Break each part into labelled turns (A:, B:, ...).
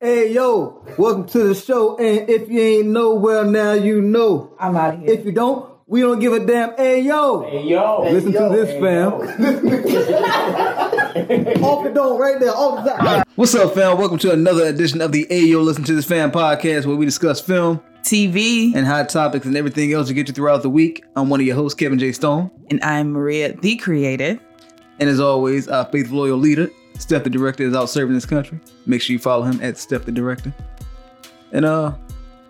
A: Hey yo, welcome to the show. And if you ain't know, well now you know.
B: I'm out of here.
A: If you don't, we don't give a damn. Hey yo,
C: Hey yo.
A: listen to this, fam. off the dome, right there, off the top. What's up, fam? Welcome to another edition of the Ayo Listen to This Fam podcast, where we discuss film
B: TV.
A: and hot topics and everything else to get you throughout the week. I'm one of your hosts, Kevin J. Stone,
B: And I'm Maria, the creative.
A: and as always, our faithful loyal leader, Steph the Director, is out serving this country. Make sure you follow him at Steph the Director. And uh,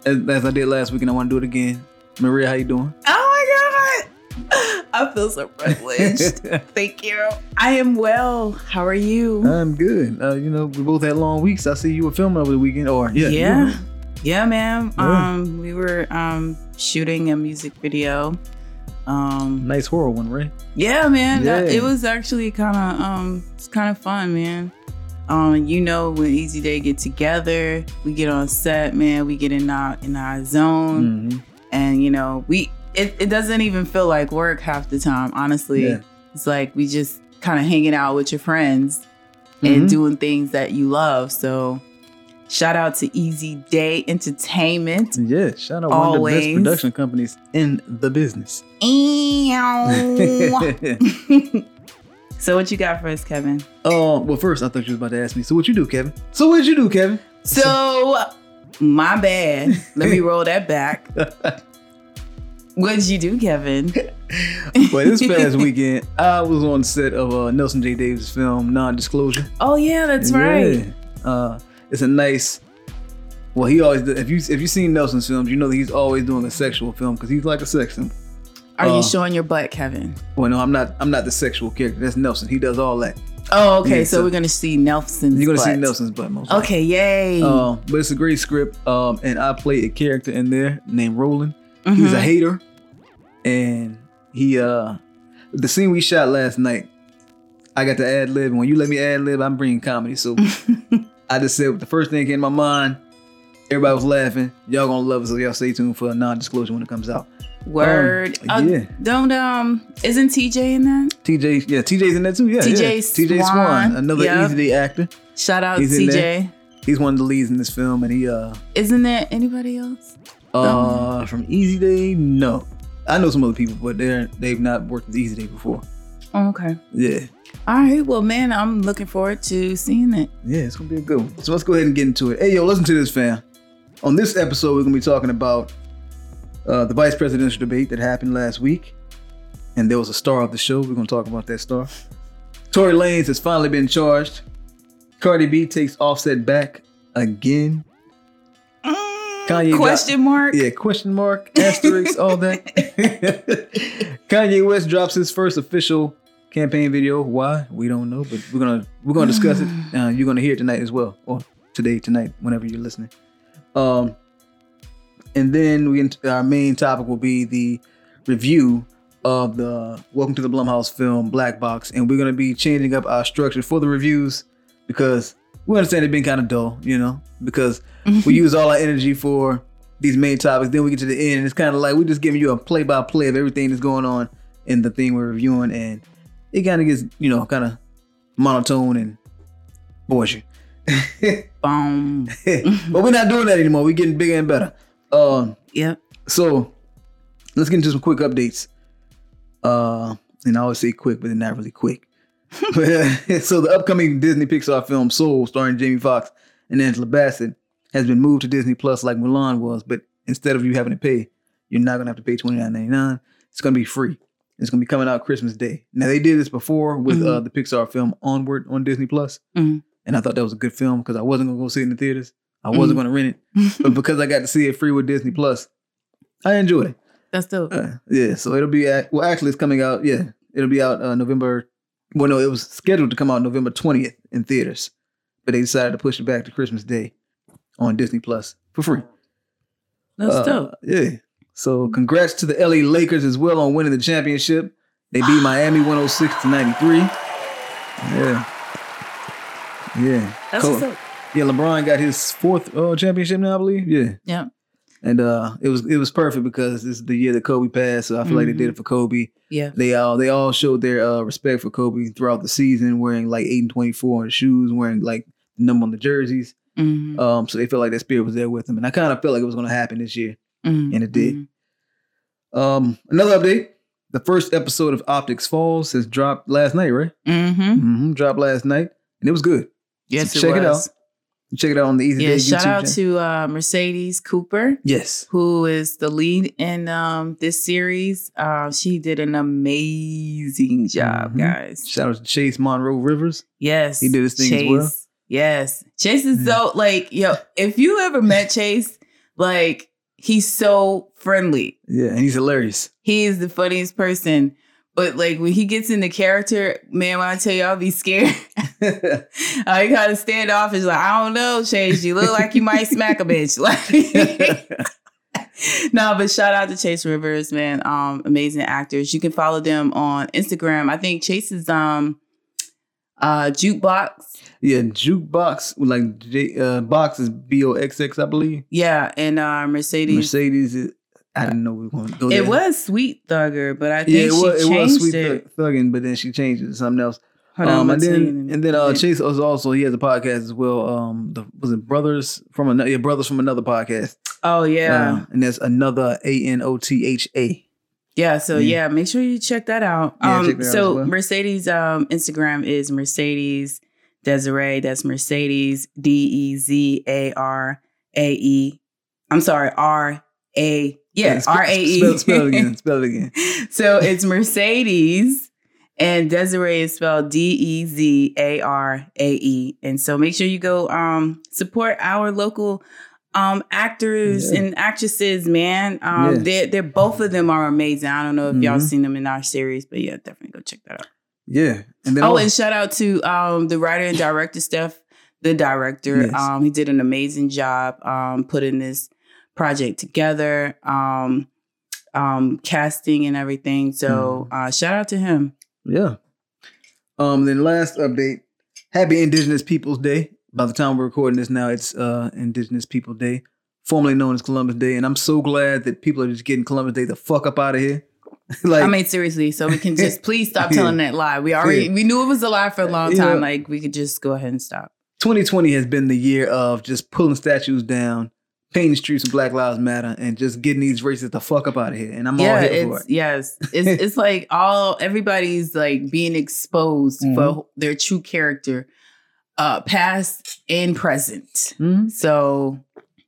A: as, as I did last week, and I want to do it again. Maria, how you doing?
B: Oh my God. I feel so privileged. Thank you. I am well. How are you?
A: I'm good. Uh, you know, we both had long weeks. I see you were filming over the weekend, or yeah,
B: yeah. Yeah, ma'am.
A: Yeah.
B: Um, we were um shooting a music video. Um,
A: nice horror one, right?
B: yeah, man. that- it was actually kind of um, it's kind of fun, man. Um, you know, when Easy Day get together, we get on set, man. We get in our in our zone.
A: Mm-hmm.
B: and you know we it, it doesn't even feel like work half the time honestly
A: Yeah.
B: it's like we just kind of hanging out with your friends
A: Mhm.
B: and doing things that you love so shout out to easy day entertainment
A: Yeah, shout out one of the best production companies in the business.
B: So what you got for us kevin
A: Oh, well, first I thought you was about to ask me. So what you do, Kevin? So what you do, Kevin?
B: so my bad let me roll that back what did you do kevin
A: well, this past weekend, I was on set of uh, Nelson J. Davis' film Non-Disclosure.
B: oh yeah that's right
A: Yeah. Uh, it's a nice. Well, he always if you if you seen Nelson's films, you know that he's always doing a sexual film because he's like a sex symbol.
B: are
A: Uh,
B: you showing your butt kevin
A: Well, no, I'm not. I'm not the sexual character. That's Nelson. He does all that.
B: Oh, okay.
A: Yeah,
B: so,
A: so-
B: we're gonna see Nelson's.
A: You're gonna see. Nelson's butt most. likely.
B: Okay, yay.
A: Uh, but it's a great script. Um, and I play a character in there named Roland. He's a
B: Mhm.
A: hater, and he uh, the scene we shot last night. I got to ad lib, when you let me ad lib, I'm bringing comedy. So I just said the first thing in my mind. Everybody was laughing. Y'all gonna love it, so y'all stay tuned for a non-disclosure when it comes out.
B: Word.
A: um,
B: Uh,
A: yeah.
B: Don't um. Isn't TJ in that?
A: TJ, yeah, TJ's in that too. Yeah,
B: TJ
A: yeah. TJ Swan,
B: Swan,
A: another
B: yep.
A: Easy Day actor.
B: Shout out
A: He's
B: TJ.
A: He's one of the leads in this film, and he uh
B: Isn't there anybody else?
A: uh from Easy Day. No, I know some other people, but they're they've not worked with Easy Day before.
B: Oh, okay.
A: Yeah,
B: All right. Well, man, I'm looking forward to seeing it.
A: yeah, it's gonna be a good one. So let's go ahead and get into it. Hey, yo, listen to this, fam. On this episode, we're gonna be talking about uh, the vice presidential debate that happened last week, and there was a star of the show. We're gonna talk about that star. Tory Lanez has finally been charged. Cardi B takes Offset back again. Kanye got-
B: Question mark.
A: Yeah, question mark, asterisk, all that. Kanye West drops his first official campaign video. Why? We don't know, but we're gonna we're gonna discuss it. Uh, you're gonna hear it tonight as well, or today, tonight, whenever you're listening. Um, and then we our main topic will be the review of the Welcome to the Blumhouse film Black Box, and we're gonna be changing up our structure for the reviews because we understand it's been kind of dull, you know, because we use all our energy for these main topics. Then we get to the end, and it's kind of like we're just giving you a play by play of everything that's going on in the thing we're reviewing, and it kind of gets, you know, kind of monotone and bores you.
B: Boom.
A: but we're not doing that anymore. We're getting bigger and better. Um,
B: Yep.
A: so let's get into some quick updates. Uh, and I always say quick, but they're not really quick. so the upcoming Disney Pixar film Soul, starring Jamie Foxx and Angela Bassett, has been moved to Disney Plus like Mulan was. But instead of you having to pay, you're not gonna have to pay twenty nine ninety nine. It's gonna be free. It's gonna be coming out Christmas Day. Now they did this before with uh, the Pixar film Onward on Disney Plus,
B: Mhm.
A: and I thought that was a good film because I wasn't gonna go see it in the theaters. I wasn't gonna rent it, but because I got to see it free with Disney Plus, I enjoyed it.
B: That's dope.
A: Uh, yeah, so it'll be at well, actually, it's coming out. Yeah, it'll be out uh, November. Well, no, it was scheduled to come out November twentieth in theaters, but they decided to push it back to Christmas Day on Disney Plus for free.
B: That's
A: Uh,
B: dope.
A: Yeah. So congrats to the LA Lakers as well on winning the championship. They beat Miami 106 to 93. Yeah. Yeah.
B: That's
A: Co-
B: what's up.
A: yeah, LeBron got his fourth uh, championship now, I believe. Yeah.
B: Yeah.
A: And uh it was it was perfect because this is the year that Kobe passed. So I feel like they did it for Kobe.
B: Yeah.
A: They all they all showed their uh, respect for Kobe throughout the season, wearing like eight and twenty four on the shoes, wearing like the number on the jerseys.
B: Mhm.
A: Um, so they felt like that spirit was there with them, and I kind of felt like it was going to happen this year.
B: Mhm.
A: and it did. Um, another update: the first episode of Optics Falls has dropped last night, right?
B: Mhm.
A: Mm-hmm. Dropped last night, and it was good.
B: Yes,
A: So
B: it
A: check it
B: was.
A: out. Check it out on the Easy
B: Yeah,
A: Day YouTube Yeah, shout
B: out
A: channel.
B: to uh, Mercedes Cooper,
A: yes,
B: who is the lead in um, this series. Uh, she did an amazing job,
A: Mhm.
B: guys.
A: shout out to Chase Monroe Rivers.
B: Yes,
A: He did his thing as well.
B: Yes, Chase is
A: Yeah.
B: so like yo. If you ever met Chase, like he's so friendly.
A: Yeah, and he's hilarious.
B: He is the funniest person. But like when he gets into character, man, when I tell you I'll be scared. I kind of stand off. It's like I don't know, Chase. You look like you might smack a bitch. Like, no, but shout out to Chase Rivers, man. Um, amazing actors. You can follow them on Instagram. I think Chase is um, uh, jukebox.
A: yeah, jukebox like J, uh, box is B O X X, I believe.
B: Yeah, and uh, Mercedes.
A: Mercedes. Is, I didn't know we were going to go there.
B: It was Sweet Thugger, but I think
A: Yeah, it
B: she
A: was, it
B: changed
A: was sweet
B: it.
A: Thugging, but then she changed it to something else.
B: Hold on,
A: um,
B: I'm
A: and
B: gonna tell you
A: then and then uh. Chase was also he has a podcast as well. Um, the, was it Brothers from another? Yeah, Brothers from another podcast.
B: Oh yeah.
A: Uh, and that's another A N O T H A.
B: Yeah, so
A: Yeah.
B: yeah. make sure you check that out.
A: Yeah,
B: um,
A: that
B: so
A: as well.
B: Mercedes um Instagram is Mercedes Desiree. That's Mercedes D E Z A R A E. I'm sorry, R A. Yeah, R A E.
A: Spell, spell it again. Spell it again.
B: so it's Mercedes and Desiree is spelled D E Z A R A E. And so make sure you go um support our local um actors
A: Yeah.
B: and actresses, man. Um
A: Yeah.
B: they're they're both of them are amazing. I don't know if y'all
A: Mhm.
B: seen them in our series, but yeah, definitely go check that out.
A: Yeah, and then
B: Oh, and shout out to um the writer and director Steph, the director.
A: Yes.
B: Um he did an amazing job um putting this project together. Um um casting and everything. So
A: Mm-hmm.
B: uh shout out to him.
A: yeah. Um, then last update: Happy Indigenous Peoples Day. By the time we're recording this now, it's uh Indigenous People Day, formerly known as Columbus Day, and I'm so glad that people are just getting Columbus Day the fuck up out of here. like,
B: I mean, seriously. So we can just please stop telling that lie. We already
A: Yeah.
B: we knew it was a lie for a long
A: Yeah.
B: time. Like we could just go ahead and stop.
A: 2020 has been the year of just pulling statues down, painting streets with Black Lives Matter, and just getting these racists the fuck up out of here. And I'm all
B: yeah,
A: here for it.
B: yes, it's it's like all everybody's like being exposed
A: Mm-hmm.
B: for their true character, uh, past and present.
A: Mhm.
B: So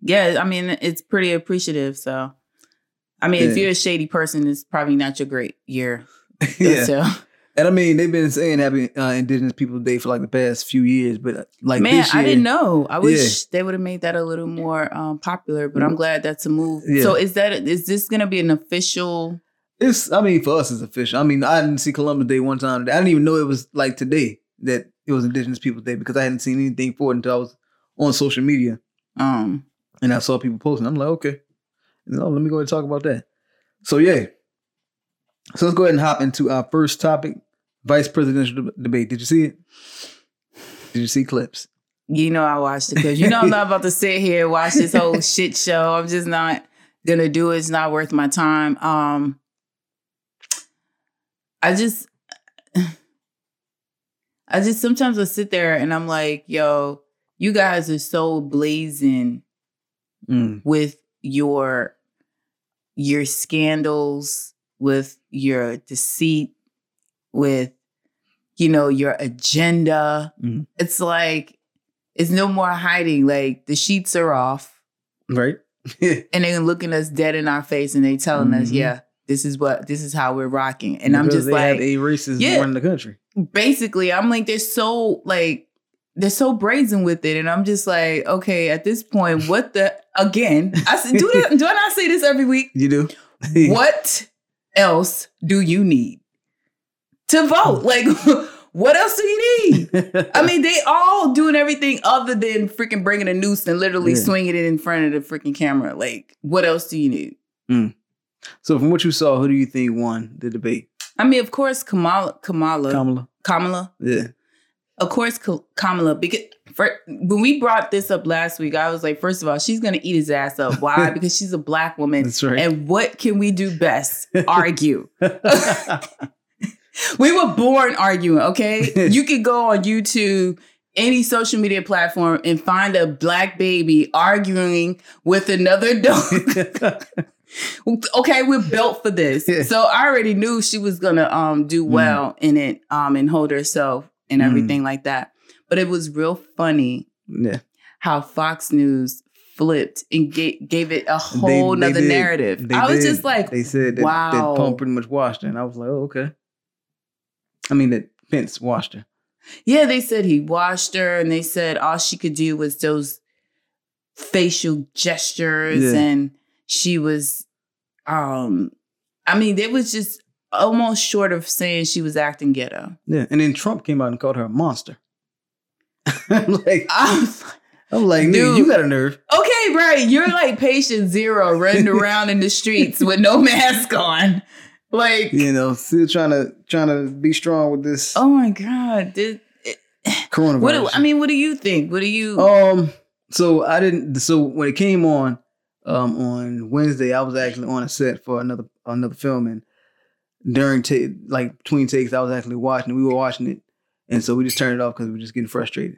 B: yeah, I mean it's pretty appreciative. So I mean, if you're a shady person, it's probably not your great year.
A: yeah.
B: So
A: And I mean, they've been saying Happy uh, Indigenous People Day for like the past few years, but uh, like
B: man,
A: this year,
B: I didn't know. I wish
A: Yeah.
B: they would have made that a little more um, popular, but I'm glad that's a move.
A: Yeah.
B: So is that is this going to be an official?
A: It's, I mean, for us, it's official. I mean, I didn't see Columbus Day one time. I didn't even know it was like today that it was Indigenous Peoples Day because I hadn't seen anything for it until I was on social media
B: Um,
A: and I saw people posting. I'm like, okay, you know, let me go ahead and talk about that. So yeah, so let's go ahead and hop into our first topic: vice presidential deb- debate. Did you see it? Did you see clips?
B: you know, I watched it because you know I'm not about to sit here and watch this whole shit show. I'm just not gonna do it. It's not worth my time. Um, I just, I just sometimes I sit there and I'm like, yo, you guys are so blazing
A: Mm.
B: with your your scandals with your deceit with you know your agenda
A: Mhm.
B: it's like it's no more hiding like the sheets are off
A: Right?
B: and they're looking us dead in our face and they telling us
A: Mhm.
B: yeah this is what this is how we're rocking and i'm
A: Because
B: just
A: they
B: like
A: have a racist
B: Yeah.
A: running the country.
B: Basically i'm like they're so like they're so brazen with it and i'm just like okay at this point what the again i do that do i not say this every week
A: You do?
B: what else do you need to vote like what else do you need i mean they all doing everything other than freaking bringing a noose and literally
A: Yeah.
B: swinging it in front of the freaking camera like what else do you need mm.
A: so, from what you saw, who do you think won the debate?
B: I mean of course kamala kamala
A: Kamala.
B: kamala
A: Yeah.
B: of course Kamala because for, when we brought this up last week I was like first of all she's going to eat his ass up why because she's a black woman
A: That's right.
B: and what can we do best argue we were born arguing okay you could go on YouTube any social media platform and find a black baby arguing with another dog. okay, we're built for this. So I already knew she was gonna um do well mm. in it um and hold herself and mm. everything mm. like that. But it was real funny.
A: Yeah.
B: How Fox News flipped and gave, gave it a whole they, nother narrative. They I was did. just like,
A: they said that, wow. that Pump pretty much washed her, and I was like, oh okay. I mean that Pence washed her.
B: Yeah, they said he washed her, and they said all she could do was those facial gestures, yeah. and she was, um, I mean, it was just almost short of saying she was acting ghetto.
A: Yeah, and then Trump came out and called her a monster. I'm like, I'm, I'm like, dude, you got a nerve.
B: Okay, right. You're like patient zero running around in the streets with no mask on. Like
A: you know, still trying to trying to be strong with this.
B: Oh my god, did it,
A: coronavirus?
B: What do, I mean, what do you think? What do you?
A: Um, so I didn't. So when it came on, um, on Wednesday, I was actually on a set for another another film, and during t- like between takes, I was actually watching. We were watching it, and so we just turned it off because we were just getting frustrated.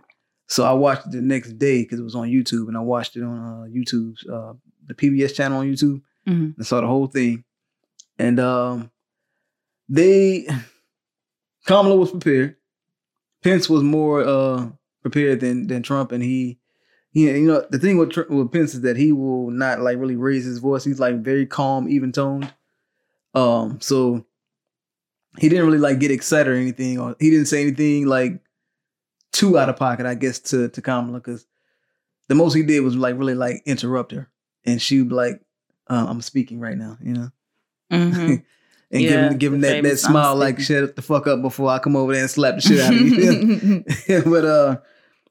A: So I watched it the next day because it was on YouTube, and I watched it on uh, YouTube's uh, the PBS channel on YouTube, mm-hmm. and saw the whole thing and um, they Kamala was prepared. Pence was more uh, prepared than than Trump, and he, he, you know, the thing with with Pence is that he will not like really raise his voice. He's like very calm, even toned. Um, so he didn't really like get excited or anything, or he didn't say anything like too out of pocket, I guess, to to Kamala, because the most he did was like really like interrupt her, and she would be like, uh, "I'm speaking right now," you know. Mm-hmm. and yeah, give him, give him that, that smile like shut the fuck up before I come over there and slap the shit out of you. but uh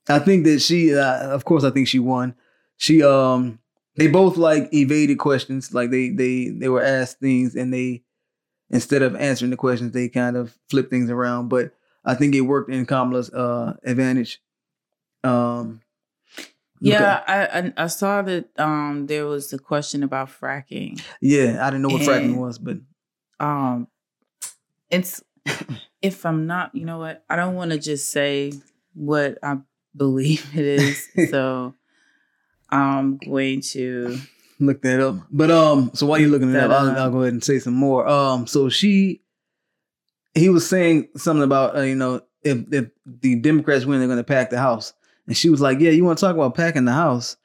A: I think that she uh, of course I think she won. She um they both like evaded questions. Like they they they were asked things and they instead of answering the questions, they kind of flipped things around. But I think it worked in Kamala's uh advantage. Um
B: yeah, I, I, I saw that um there was a question about fracking.
A: Yeah, I didn't know what and, fracking was, but
B: um, it's if I'm not, you know what, I don't want to just say what I believe it is, so I'm going to
A: look that up. But um, so while you're looking it up, I'll, I'll, go ahead and say some more. Um, so she, he was saying something about uh, you know if if the Democrats win, they're going to pack the house. And she was like, "Yeah, you want to talk about packing the house?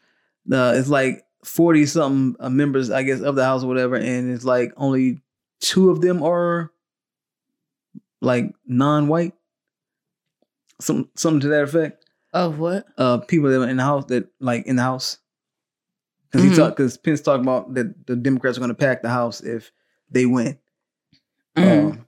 A: Uh, it's like forty something uh, members, I guess, of the house or whatever, and it's like only two of them are like non-white, some something to that effect.
B: Of what?
A: Uh, people that were in the house that like in the house. Because mm-hmm. he talked, because Pence talked about that the Democrats are going to pack the house if they win. Mm-hmm. Um,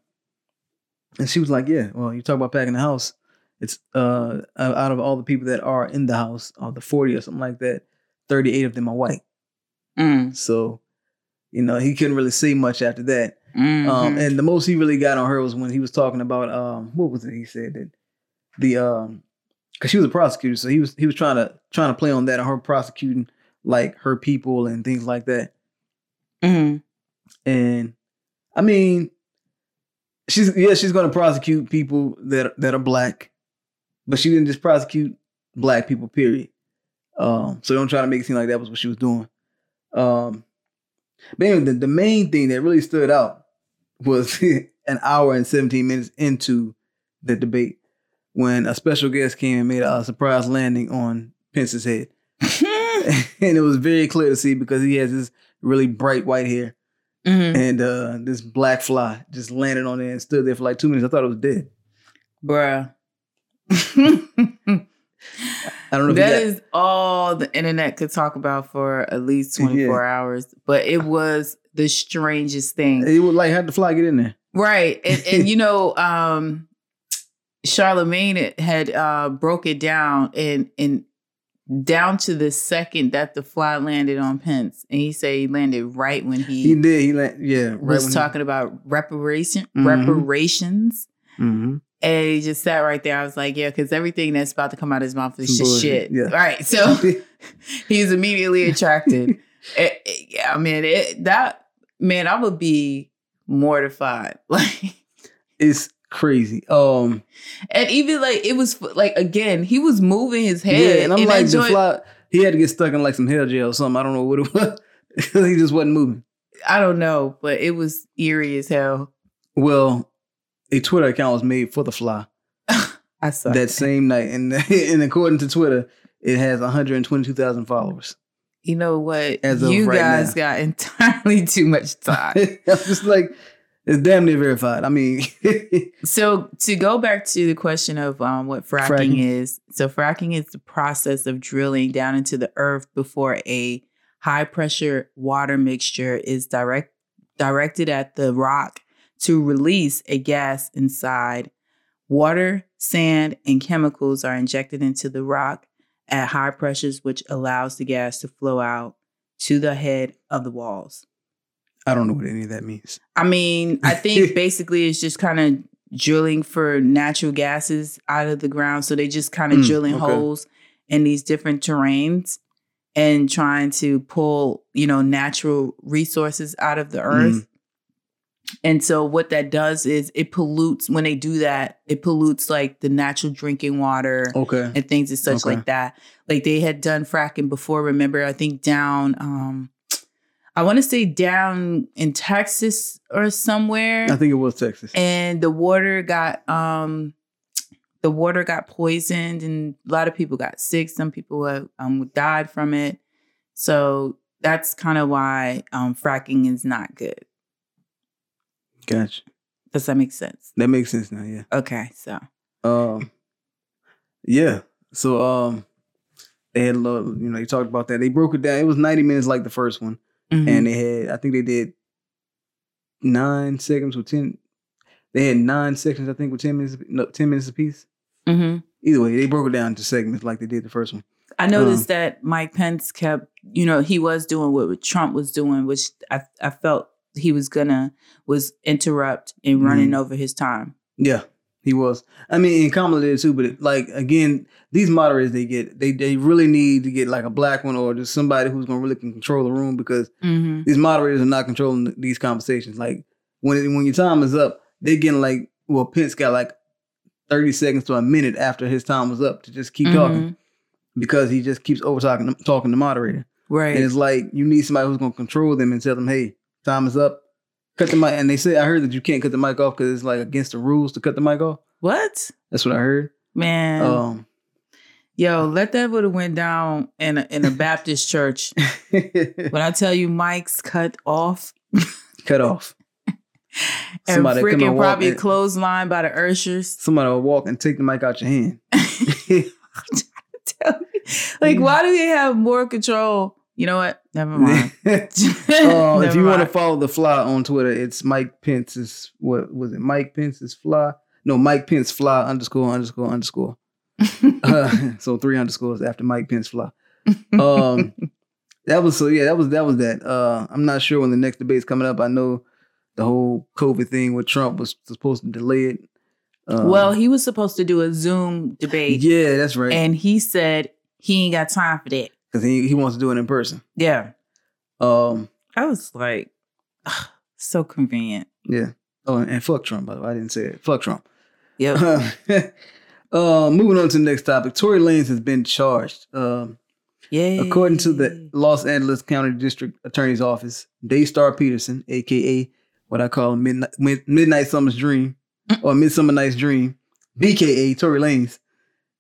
A: and she was like, "Yeah, well, you talk about packing the house it's uh out of all the people that are in the house, of the 40 or something like that, 38 of them are white. Mm. So, you know, he couldn't really say much after that. Um, mm-hmm. Um, and the most he really got on her was when he was talking about um, what was it? He said that the um, because she was a prosecutor, so he was he was trying to trying to play on that and her prosecuting like her people and things like that. Mm-hmm. And I mean, she's yeah, she's going to prosecute people that that are black but she didn't just prosecute black people, period. Um, so don't try to make it seem like that was what she was doing. Um, but anyway, the, the main thing that really stood out was an hour and 17 minutes into the debate when a special guest came and made a surprise landing on Pence's head. and it was very clear to see because he has this really bright white hair. Mm-hmm. And uh, this black fly just landed on there and stood there for like two minutes. I thought it was dead.
B: Bruh. I don't know. That is all the internet could talk about for at least 24 yeah. hours. But it was the strangest thing.
A: It would like had the fly get in there.
B: Right. And, and you know, um Charlemagne had uh broke it down and and down to the second that the fly landed on Pence, and he said he landed right when he
A: he did he landed yeah right
B: was talking he... about reparation mm-hmm. reparations, mm-hmm. And he just sat right there. I was like, yeah, because everything that's about to come out of his mouth is just shit. Yeah. Right. So he's immediately attracted. it, it, eh, yeah, man, it, that, man, I would be mortified. Like,
A: it's crazy. Um,
B: And even like it was like again, he was moving his head.
A: yeah, and I'm
B: that
A: like, the
B: joint-
A: fly, he had to get stuck in like some hell jail or something. I don't know what it was. he just wasn't moving.
B: I don't know, but it was eerie as hell.
A: Well, a Twitter account was made for the fly
B: I saw
A: that same night, and and according to Twitter, it has 122,000 followers.
B: You know what?
A: As
B: you
A: right
B: guys
A: now.
B: got entirely too much time.
A: I'm just like, it's damn near verified. I mean,
B: so to go back to the question of um, what fracking,
A: Fracking.
B: is, so fracking is the process of drilling down into the earth before a high pressure water mixture is direct directed at the rock to release a gas inside. Water, sand, and chemicals are injected into the rock at high pressures, which allows the gas to flow out to the head of the walls.
A: I don't know what any of that means.
B: I mean, I think basically it's just kind of drilling for natural gases out of the ground. So they just kind of
A: Mm,
B: drilling
A: okay.
B: holes in these different terrains and trying to pull, you know, natural resources out of the earth.
A: Mm.
B: And so what that does is it pollutes when they do that, it pollutes like the natural drinking water
A: Okay.
B: and things and such
A: Okay.
B: like that. Like they had done fracking before. Remember, I think down, um, I want to say down in Texas or somewhere,
A: I think it was Texas.
B: and the water got um, the water got poisoned, and a lot of people got sick. Some people um died from it. So that's kind of why um, fracking is not good.
A: Gotcha.
B: Does that make sense?
A: That makes sense now. Yeah.
B: Okay, so
A: Um. Yeah. So um, they had a little. You know, they talked about that. They broke it down. It was 90 minutes like the first one,
B: mhm.
A: and they had. I think they did nine seconds with ten. They had nine sections. I think with ten minutes. No, ten minutes apiece.
B: Mhm.
A: Either way, they broke it down into segments like they did the first one.
B: I noticed that Mike Pence kept, you know, he was doing what Trump was doing, which I, I felt he was gonna was interrupt and running over his time.
A: Yeah, he was. I mean, and Kamala did too. But like again, these moderators they get, they they really need to get like a black one or just somebody who's gonna really can control the room because
B: Mm-hmm.
A: these moderators are not controlling these conversations. Like when it, when your time is up, they're getting like well, Pence got like thirty seconds to a minute after his time was up to just keep talking because he just keeps over talking talking to moderator.
B: Right.
A: And it's like you need somebody who's gonna control them and tell them, hey, time is up. Cut the mic. And they say I heard that you can't cut the mic off because it's like against the rules to cut the mic off.
B: what?
A: That's what I heard.
B: Man.
A: Um,
B: Yo, let that would have went down in a, in a Baptist church. When I tell you Mike's cut off
A: cut off.
B: and
A: Somebody
B: freaking
A: and
B: probably
A: in-
B: clothesline by the ushers.
A: Somebody will walk and take the mic out your hand.
B: Like, why do they have more control? You know what? Never mind.
A: Uh, if you want to follow the fly on Twitter, it's Mike Pence's what was it? Mike Pence's fly? No, Mike Pence fly underscore underscore underscore. Uh, so three underscores after Mike Pence fly. Um, that was so yeah, that was that was that. Uh, I'm not sure when the next debate's coming up. I know the whole COVID thing with Trump was supposed to delay it. Um,
B: well, he was supposed to do a Zoom debate,
A: yeah, that's right.
B: and he said he ain't got time for that.
A: Because he he wants to do it in person.
B: Yeah,
A: Um,
B: I was like, ugh, so convenient.
A: yeah. Oh, and, and fuck Trump. By the way, I didn't say it. Fuck Trump.
B: Yep.
A: uh, moving on to the next topic. Tory Lanez has been charged. Um,
B: Yeah.
A: according to the Los Angeles County District Attorney's Office, Daystar Peterson, aka what I call Midnight, Midnight Summer's Dream or Midsummer Night's Dream, BKA Tory Lanez,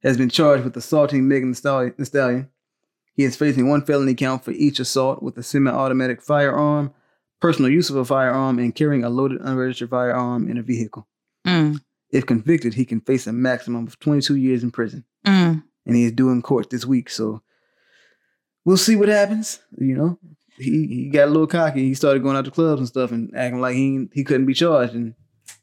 A: has been charged with assaulting Megan Thee Stallion. He is facing one felony count for each assault with a semi-automatic firearm, personal use of a firearm, and carrying a loaded unregistered firearm in a vehicle.
B: Mm,
A: If convicted, he can face a maximum of 22 years in prison.
B: mm.
A: And he is due in court this week. So we'll see what happens. You know, he, he got a little cocky. He started going out to clubs and stuff and acting like he he couldn't be charged. And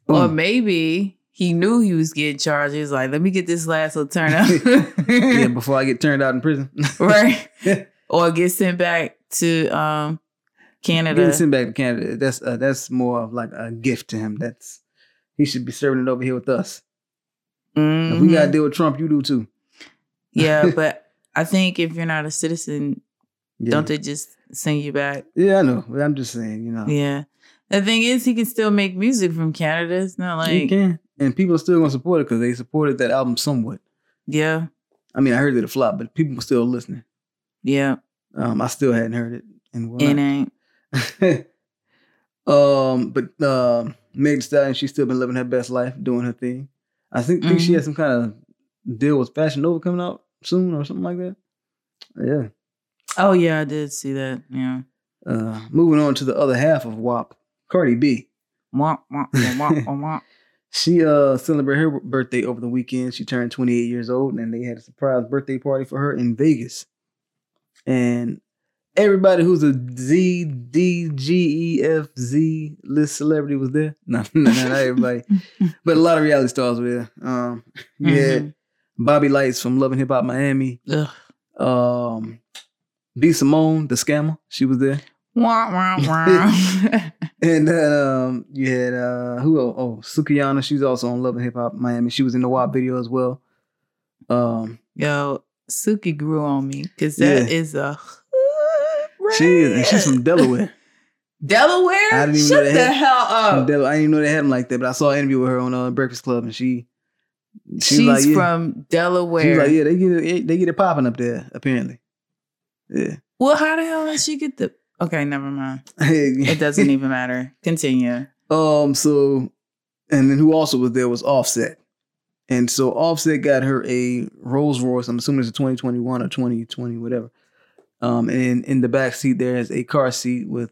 B: Or maybe he knew he was getting charged. He was like, let me get this last little turn up.
A: yeah, before I get turned out in prison.
B: right. Or get sent back to um Canada.
A: Getting sent back to Canada, that's uh, that's more of like a gift to him. That's he should be serving it over here with us. If we
B: Mhm.
A: got to deal with Trump, you do too.
B: Yeah, but I think if you're not a citizen,
A: Yeah.
B: don't they just send you back?
A: Yeah, I know. I'm just saying, you know.
B: Yeah. The thing is, he can still make music from Canada. It's not like he
A: can. And people are still gonna support it because they supported that album somewhat.
B: Yeah.
A: I mean, I heard it a flop, but people were still listening.
B: Yeah.
A: Um, I still hadn't heard it, and
B: It ain't.
A: um, but um, Meg Thee Stallion, she's still been living her best life, doing her thing. I think think she
B: Mhm.
A: has some kind of deal with Fashion Nova coming out soon or something like that. Yeah.
B: Oh yeah, I did see that. Yeah.
A: Uh, moving on to the other half of WAP, Cardi B.
B: Wah, wah, wah, wah.
A: She uh celebrated her birthday over the weekend. She turned 28 years old, and they had a surprise birthday party for her in Vegas. And everybody who's a Z D G E F Z list celebrity was there. No, no, no, not everybody, but a lot of reality stars were there. Um, you had
B: Mhm.
A: Bobby Lytes from Love and Hip Hop Miami.
B: Ugh.
A: Um, B Simone, the scammer, she was there.
B: Wah, wah, wah.
A: And then um, you had uh, who? else? Oh, Sukihana. She's also on Love and Hip Hop Miami. She was in the WAP video as well. Um,
B: Yo, Suki grew on me because that
A: Yeah.
B: is a
A: she is, and she's from Delaware.
B: Delaware.
A: I didn't even know
B: Shut
A: they
B: the
A: had-
B: hell up.
A: Delaware. I didn't even know they had them like that, but I saw an interview with her on uh, Breakfast Club, and she she
B: She's
A: like, yeah.
B: from Delaware.
A: She was like, yeah, they get it, they get it popping up there. Apparently, yeah.
B: Well, how the hell did she get the? Okay, never mind. It doesn't even matter. Continue.
A: Um. So, and then who also was there was Offset, and so Offset got her a Rolls Royce. I'm assuming it's a 2021 or 2020, whatever. Um. And in the back seat there is a car seat with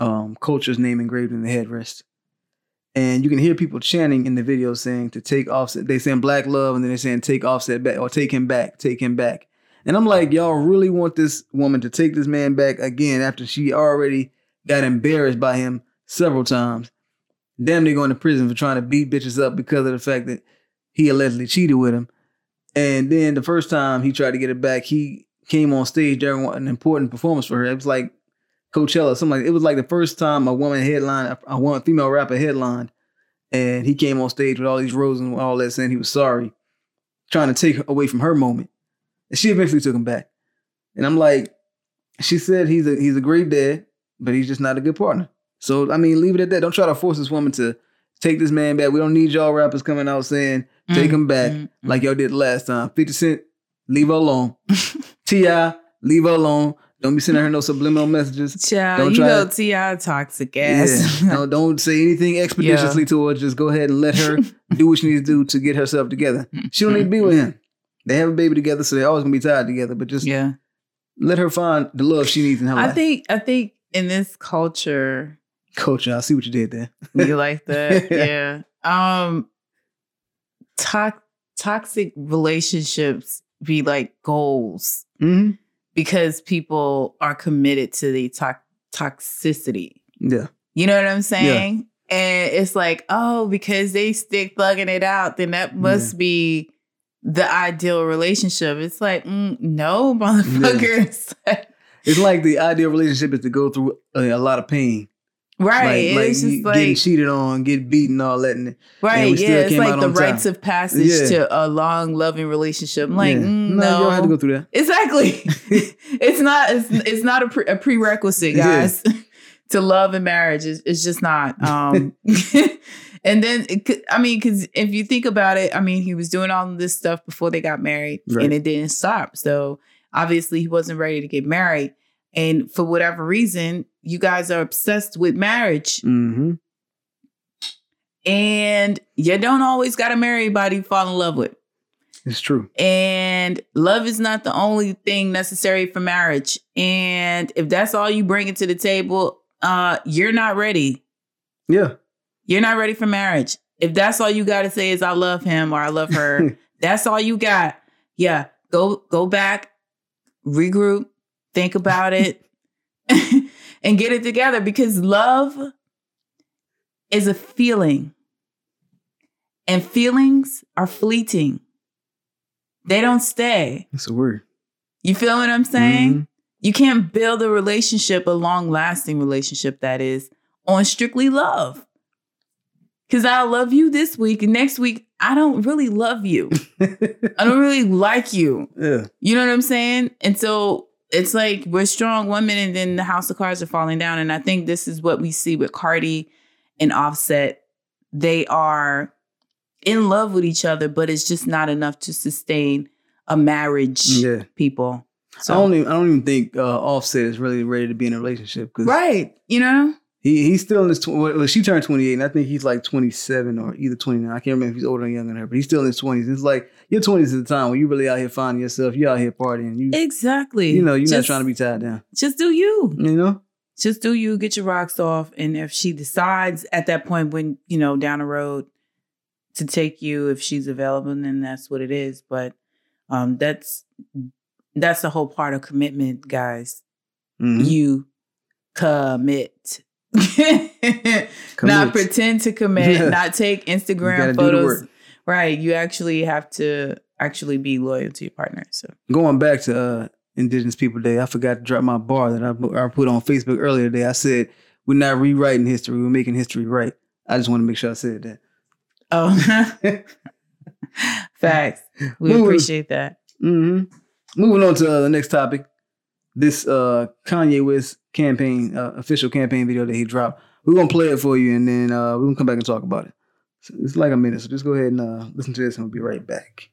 A: um Kulture's name engraved in the headrest. And you can hear people chanting in the video saying to take Offset. They saying Black Love, and then they're saying take Offset back or take him back, take him back. And I'm like, y'all really want this woman to take this man back again after she already got embarrassed by him several times. Damn, they going to prison for trying to beat bitches up because of the fact that he allegedly cheated with him. And then the first time he tried to get it back, he came on stage during an important performance for her. It was like Coachella, something like it was like the first time a woman headline, a, one female rapper headlined, and he came on stage with all these roses and all that, saying he was sorry, trying to take away from her moment. And she eventually took him back. And I'm like, she said he's a he's a great dad, but he's just not a good partner. So I mean, leave it at that. Don't try to force this woman to take this man back. We don't need y'all rappers coming out saying take him back
B: Mm, mm,
A: like y'all did last time. 50 Cent, leave her alone. T.I., leave her alone. Don't be sending her no subliminal messages.
B: Child,
A: Don't
B: you
A: try
B: know
A: to-
B: T.I. toxic ass.
A: Yeah. don't, don't say anything expeditiously to her. Just go ahead and let her do what she needs to do to get herself together. She don't need to be with him. They have a baby together, so they're always gonna be tied together. But just
B: yeah.
A: let her find the love she needs in her
B: I
A: life.
B: think I think in this culture,
A: culture. I see what you did there.
B: you like that. yeah. Um to- toxic relationships be like goals
A: hmm
B: because people are committed to the to- toxicity.
A: Yeah.
B: You know what I'm saying? And it's like, oh, because they stick thugging it out, then that must be the ideal relationship. It's like, mm, no, motherfuckers.
A: It's like the ideal relationship is to go through a, a lot of pain.
B: right.
A: Like, like
B: it's
A: you
B: just
A: getting
B: like,
A: cheated on, get beaten, all that. And
B: right.
A: still
B: Yeah. It's like the rites of passage
A: Yeah.
B: to a long, loving relationship. I'm like,
A: yeah.
B: mm,
A: you
B: no.
A: don't have to go through that.
B: Exactly. it's not. It's, it's not a, pre- a prerequisite,
A: Yeah.
B: guys, to love and marriage. It's, it's just not. Um, and then, it I mean, because if you think about it, I mean, he was doing all of this stuff before they got married,
A: Right.
B: and it didn't stop. So obviously, he wasn't ready to get married. And for whatever reason, you guys are obsessed with marriage,
A: Mm-hmm.
B: and you don't always got to marry anybody you fall in love with.
A: It's true.
B: And love is not the only thing necessary for marriage. And if that's all you bring it to the table, uh, you're not ready.
A: Yeah.
B: You're not ready for marriage. If that's all you got to say is I love him or I love her, that's all you got. Yeah, go go back, regroup, think about it, and get it together because love is a feeling. And feelings are fleeting. They don't stay.
A: It's a word.
B: You feel what I'm saying?
A: Mhm.
B: You can't build a relationship, a long lasting relationship that is, on strictly love. Because I'll love you this week, and next week, I don't really love you. I don't really like you.
A: yeah.
B: You know what I'm saying? And so it's like we're strong one minute, and then the house of cards are falling down. And I think this is what we see with Cardi and Offset. They are in love with each other, but it's just not enough to sustain a marriage.
A: Yeah.
B: People. So
A: I don't even I don't even think uh, Offset is really ready to be in a relationship
B: right, you know.
A: He he's still in his tw- well she turned twenty eight and I think he's like twenty seven or either twenty nine I can't remember if he's older or younger than her but he's still in his twenties it's like your twenties is the time when you really out here finding yourself you out here partying you
B: Exactly.
A: you know you're not trying to be tied down
B: Just do you.
A: you know
B: Just do you. Get your rocks off, and if she decides at that point when you know down the road to take you, if she's available, then that's what it is. But um, that's that's the whole part of commitment, guys.
A: Mhm.
B: You commit. Not pretend to commit,
A: Yeah.
B: not take Instagram photos. Right. You actually have to actually be loyal to your partner. So
A: going back to uh, Indigenous People Day, I forgot to drop my bar that I, I put on Facebook earlier today. I said, we're not rewriting history, we're making history right. I just want to make sure I said that.
B: Oh facts. We
A: Moving-
B: appreciate that.
A: hmm Moving on to uh, the next topic. This uh, Kanye West campaign, uh, official campaign video that he dropped. We're to play it for you and then uh, we're to come back and talk about it. So it's like a minute, so just go ahead and uh, listen to this and we'll be right back.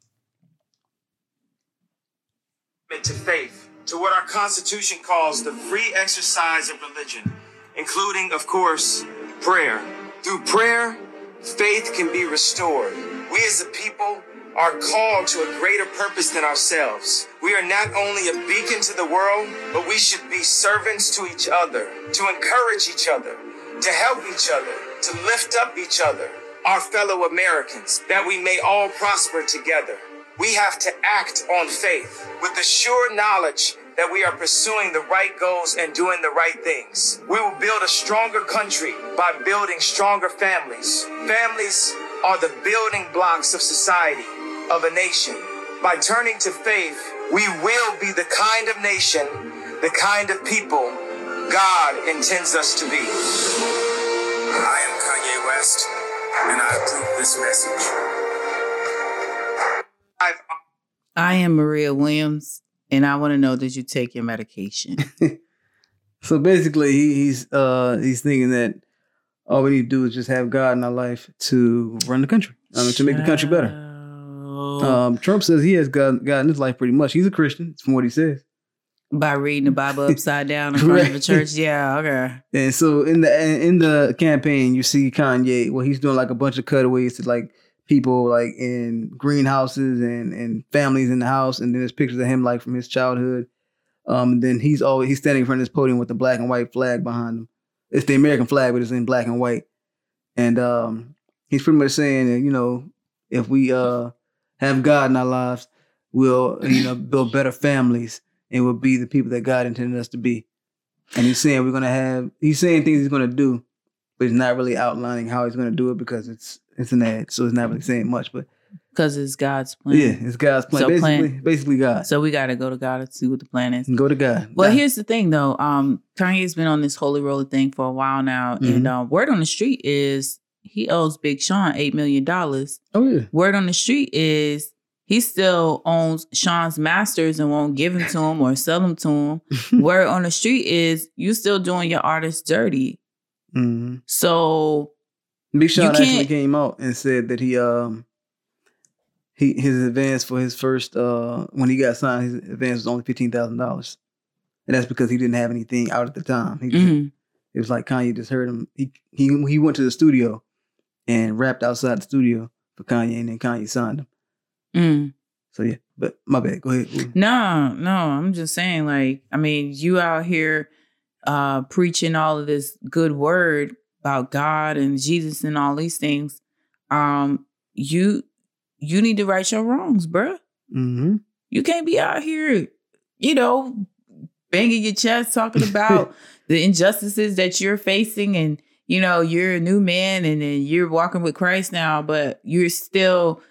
C: to faith, to what our Constitution calls the free exercise of religion, including, of course, prayer. Through prayer, faith can be restored. We as a people are called to a greater purpose than ourselves. We are not only a beacon to the world, but we should be servants to each other, to encourage each other, to help each other, to lift up each other, our fellow Americans, that we may all prosper together. We have to act on faith with the sure knowledge that we are pursuing the right goals and doing the right things. We will build a stronger country by building stronger families. Families are the building blocks of society, of a nation. By turning to faith, we will be the kind of nation, the kind of people God intends us to be. I am Kanye West, and I approve this message. I've
B: I am Maria Williams, and I want to know did you take your medication?
A: So basically, he, he's uh, he's thinking that all we need to do is just have God in our life to run the country, I mean, to make the country better.
B: Child.
A: Um, Trump says he has God, God in his life pretty much. He's a Christian, from what he says.
B: By reading the Bible upside down in front of
A: the
B: church. Yeah, okay.
A: And so in the in the campaign, you see Kanye. Well, he's doing like a bunch of cutaways to like people like in greenhouses and and families in the house, and then there's pictures of him like from his childhood. Um, and then he's always he's standing in front of this podium with the black and white flag behind him. It's the American flag, but it's in black and white. And um, he's pretty much saying that you know if we uh have God in our lives, we'll you know build better families and we'll be the people that God intended us to be. And he's saying we're gonna have he's saying things he's gonna do, but he's not really outlining how he's gonna do it because it's it's an ad, so it's not really saying much. But
B: Because it's God's plan.
A: yeah, it's God's plan.
B: So plan-
A: basically, basically God.
B: So we got to go to God to see what the plan is.
A: Go to God.
B: Well,
A: God.
B: here's the thing though. Um, Kanye's been on this holy roller thing for a while now,
A: Mm-hmm.
B: and uh, word on the street is he owes Big Sean eight million dollars.
A: Oh yeah.
B: Word on the street is he still owns Sean's masters and won't give them to him or sell them to him. Word on the street is you still doing your artist dirty.
A: hmm
B: So
A: Big Sean actually came out and said that he um he his advance for his first uh when he got signed, his advance was only fifteen thousand dollars. And that's because he didn't have anything out at the time. He
B: mhm.
A: It was like Kanye just heard him. He he he went to the studio and rapped outside the studio for Kanye, and then Kanye signed him.
B: Mm.
A: So yeah, but my bad. Go ahead.
B: No, no, I'm just saying, like, I mean, you out here uh preaching all of this good word about God and Jesus and all these things. Um, you you need to right your wrongs, bruh.
A: Mm-hmm.
B: You can't be out here, you know, banging your chest talking about the injustices that you're facing and you know, you're a new man and then you're walking with Christ now, but you're still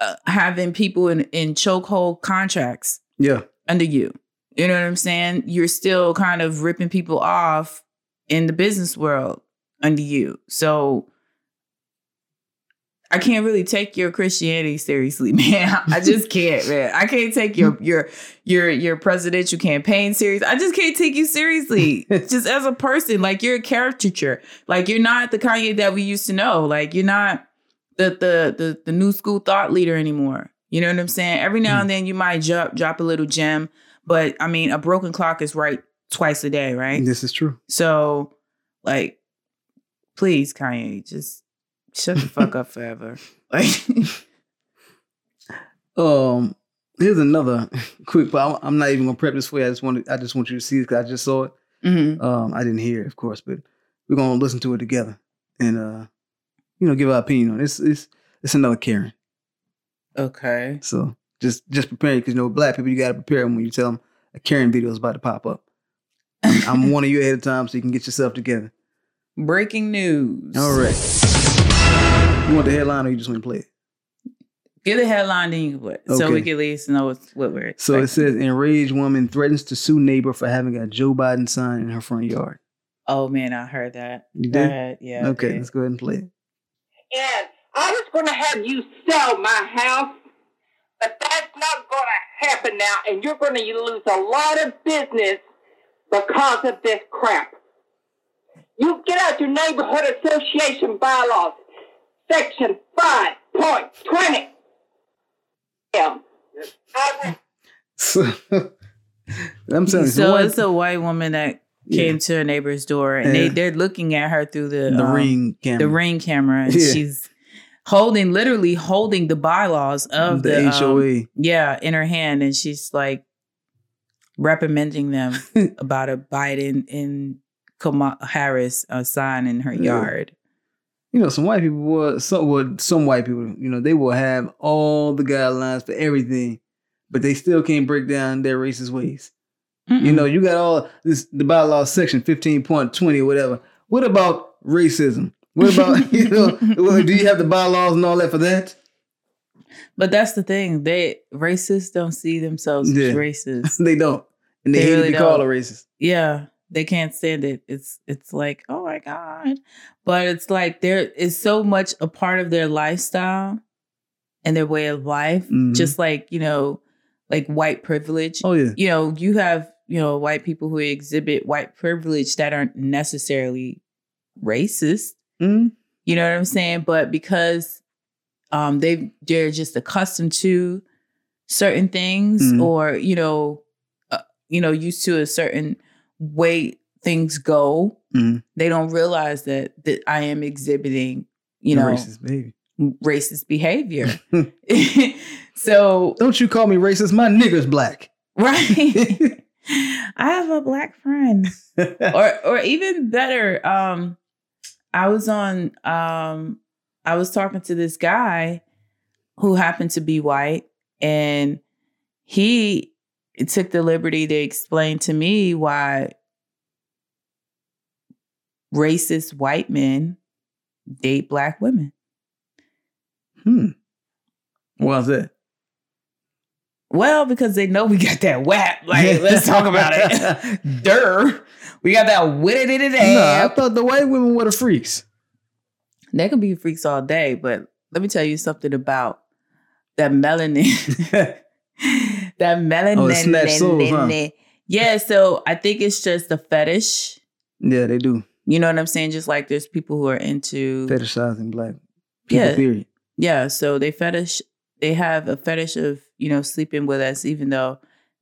B: uh, having people in in chokehold contracts
A: Yeah.
B: under you. You know what I'm saying? You're still kind of ripping people off in the business world under you. So I can't really take your Christianity seriously, man. I just can't, man. I can't take your your your your presidential campaign serious. I just can't take you seriously. just as a person, like you're a caricature. Like you're not the Kanye that we used to know. Like you're not the the the the new school thought leader anymore. You know what I'm saying? Every now and hmm. then you might drop drop a little gem, but I mean, a broken clock is right twice a day, right?
A: This is true.
B: So, like, please, Kanye, just shut the fuck up forever. Like,
A: Um, here's another quick. But I'm- not even gonna prep this for you. I just want I just want you to see it because I just saw it.
B: mhm.
A: Um, I didn't hear it, of course, but we're gonna listen to it together and uh, you know, give our opinion on it. It's it's it's another Karen.
B: okay.
A: So just just preparing because you know, black people, you gotta prepare them when you tell them a Karen video is about to pop up. I'm, I'm warning you ahead of time so you can get yourself together.
B: Breaking news.
A: All right. You want the headline or you just want to play it?
B: Get the headline, then you can put. So we can at least know what's, what we're
A: So it says enraged woman threatens to sue neighbor for having a Joe Biden sign in her front yard.
B: Oh man, I heard that.
A: You did?
B: ahead. Yeah.
A: Okay,
B: did.
A: let's go ahead and play it.
D: and I was going to have you sell my house, but that's not going to happen now, and you're going to lose a lot of business because of this crap. You get out your neighborhood association bylaws, section 5.20. Yeah. I will
A: So I'm telling
B: So
A: white-
B: it's a white woman that
A: Yeah.
B: came to her neighbor's door, and they
A: Yeah.
B: they're looking at her through the
A: the
B: um,
A: ring camera,
B: the ring camera, and
A: Yeah.
B: she's holding literally holding the bylaws of
A: the,
B: the, um,
A: HOA.
B: yeah, in her hand, and she's like reprimanding them about a Biden and Kamala Harris uh, sign in her
A: Yeah.
B: yard.
A: you know, some white people will some would some white people, you know, they will have all the guidelines for everything, but they still can't break down their racist ways. You
B: Mm-mm.
A: know, you got all this the bylaw section fifteen point twenty or whatever. What about racism? What about you know? do you have the bylaws and all that for that?
B: but that's the thing; they racists don't see themselves
A: Yeah.
B: as racist.
A: they don't, and they,
B: They
A: hate
B: really
A: to be called a racist.
B: yeah, they can't stand it. It's it's like oh my god, but it's like there is so much a part of their lifestyle and their way of life,
A: Mhm.
B: just like you know, like white privilege.
A: Oh yeah,
B: you know, you have, you know, white people who exhibit white privilege that aren't necessarily racist.
A: Mhm.
B: You know what I'm saying? But because um they they're just accustomed to certain things
A: Mhm.
B: or, you know, uh, you know, used to a certain way things go,
A: Mhm.
B: they don't realize that that I am exhibiting, you know,
A: racist baby.
B: racist behavior. so,
A: Don't you call me racist? My nigger's black.
B: right. I have a black friend. or or even better, um, I was on um I was talking to this guy who happened to be white and he took the liberty to explain to me why racist white men date black women.
A: hmm. Why's that?
B: Well, because they know we got that whap. Like, let's talk about it. Durr. We got that witty ditty
A: No, I thought the white women were the freaks.
B: They can be freaks all day, but let me tell you something about that melanin. that melanin.
A: Oh, snatch souls, huh?
B: Yeah, so I think it's just a fetish.
A: yeah, they do
B: You know what I'm saying? Just like there's people who are into
A: fetishizing black people.
B: Yeah.
A: Period.
B: Yeah, so they fetish they have a fetish of, you know, sleeping with us even though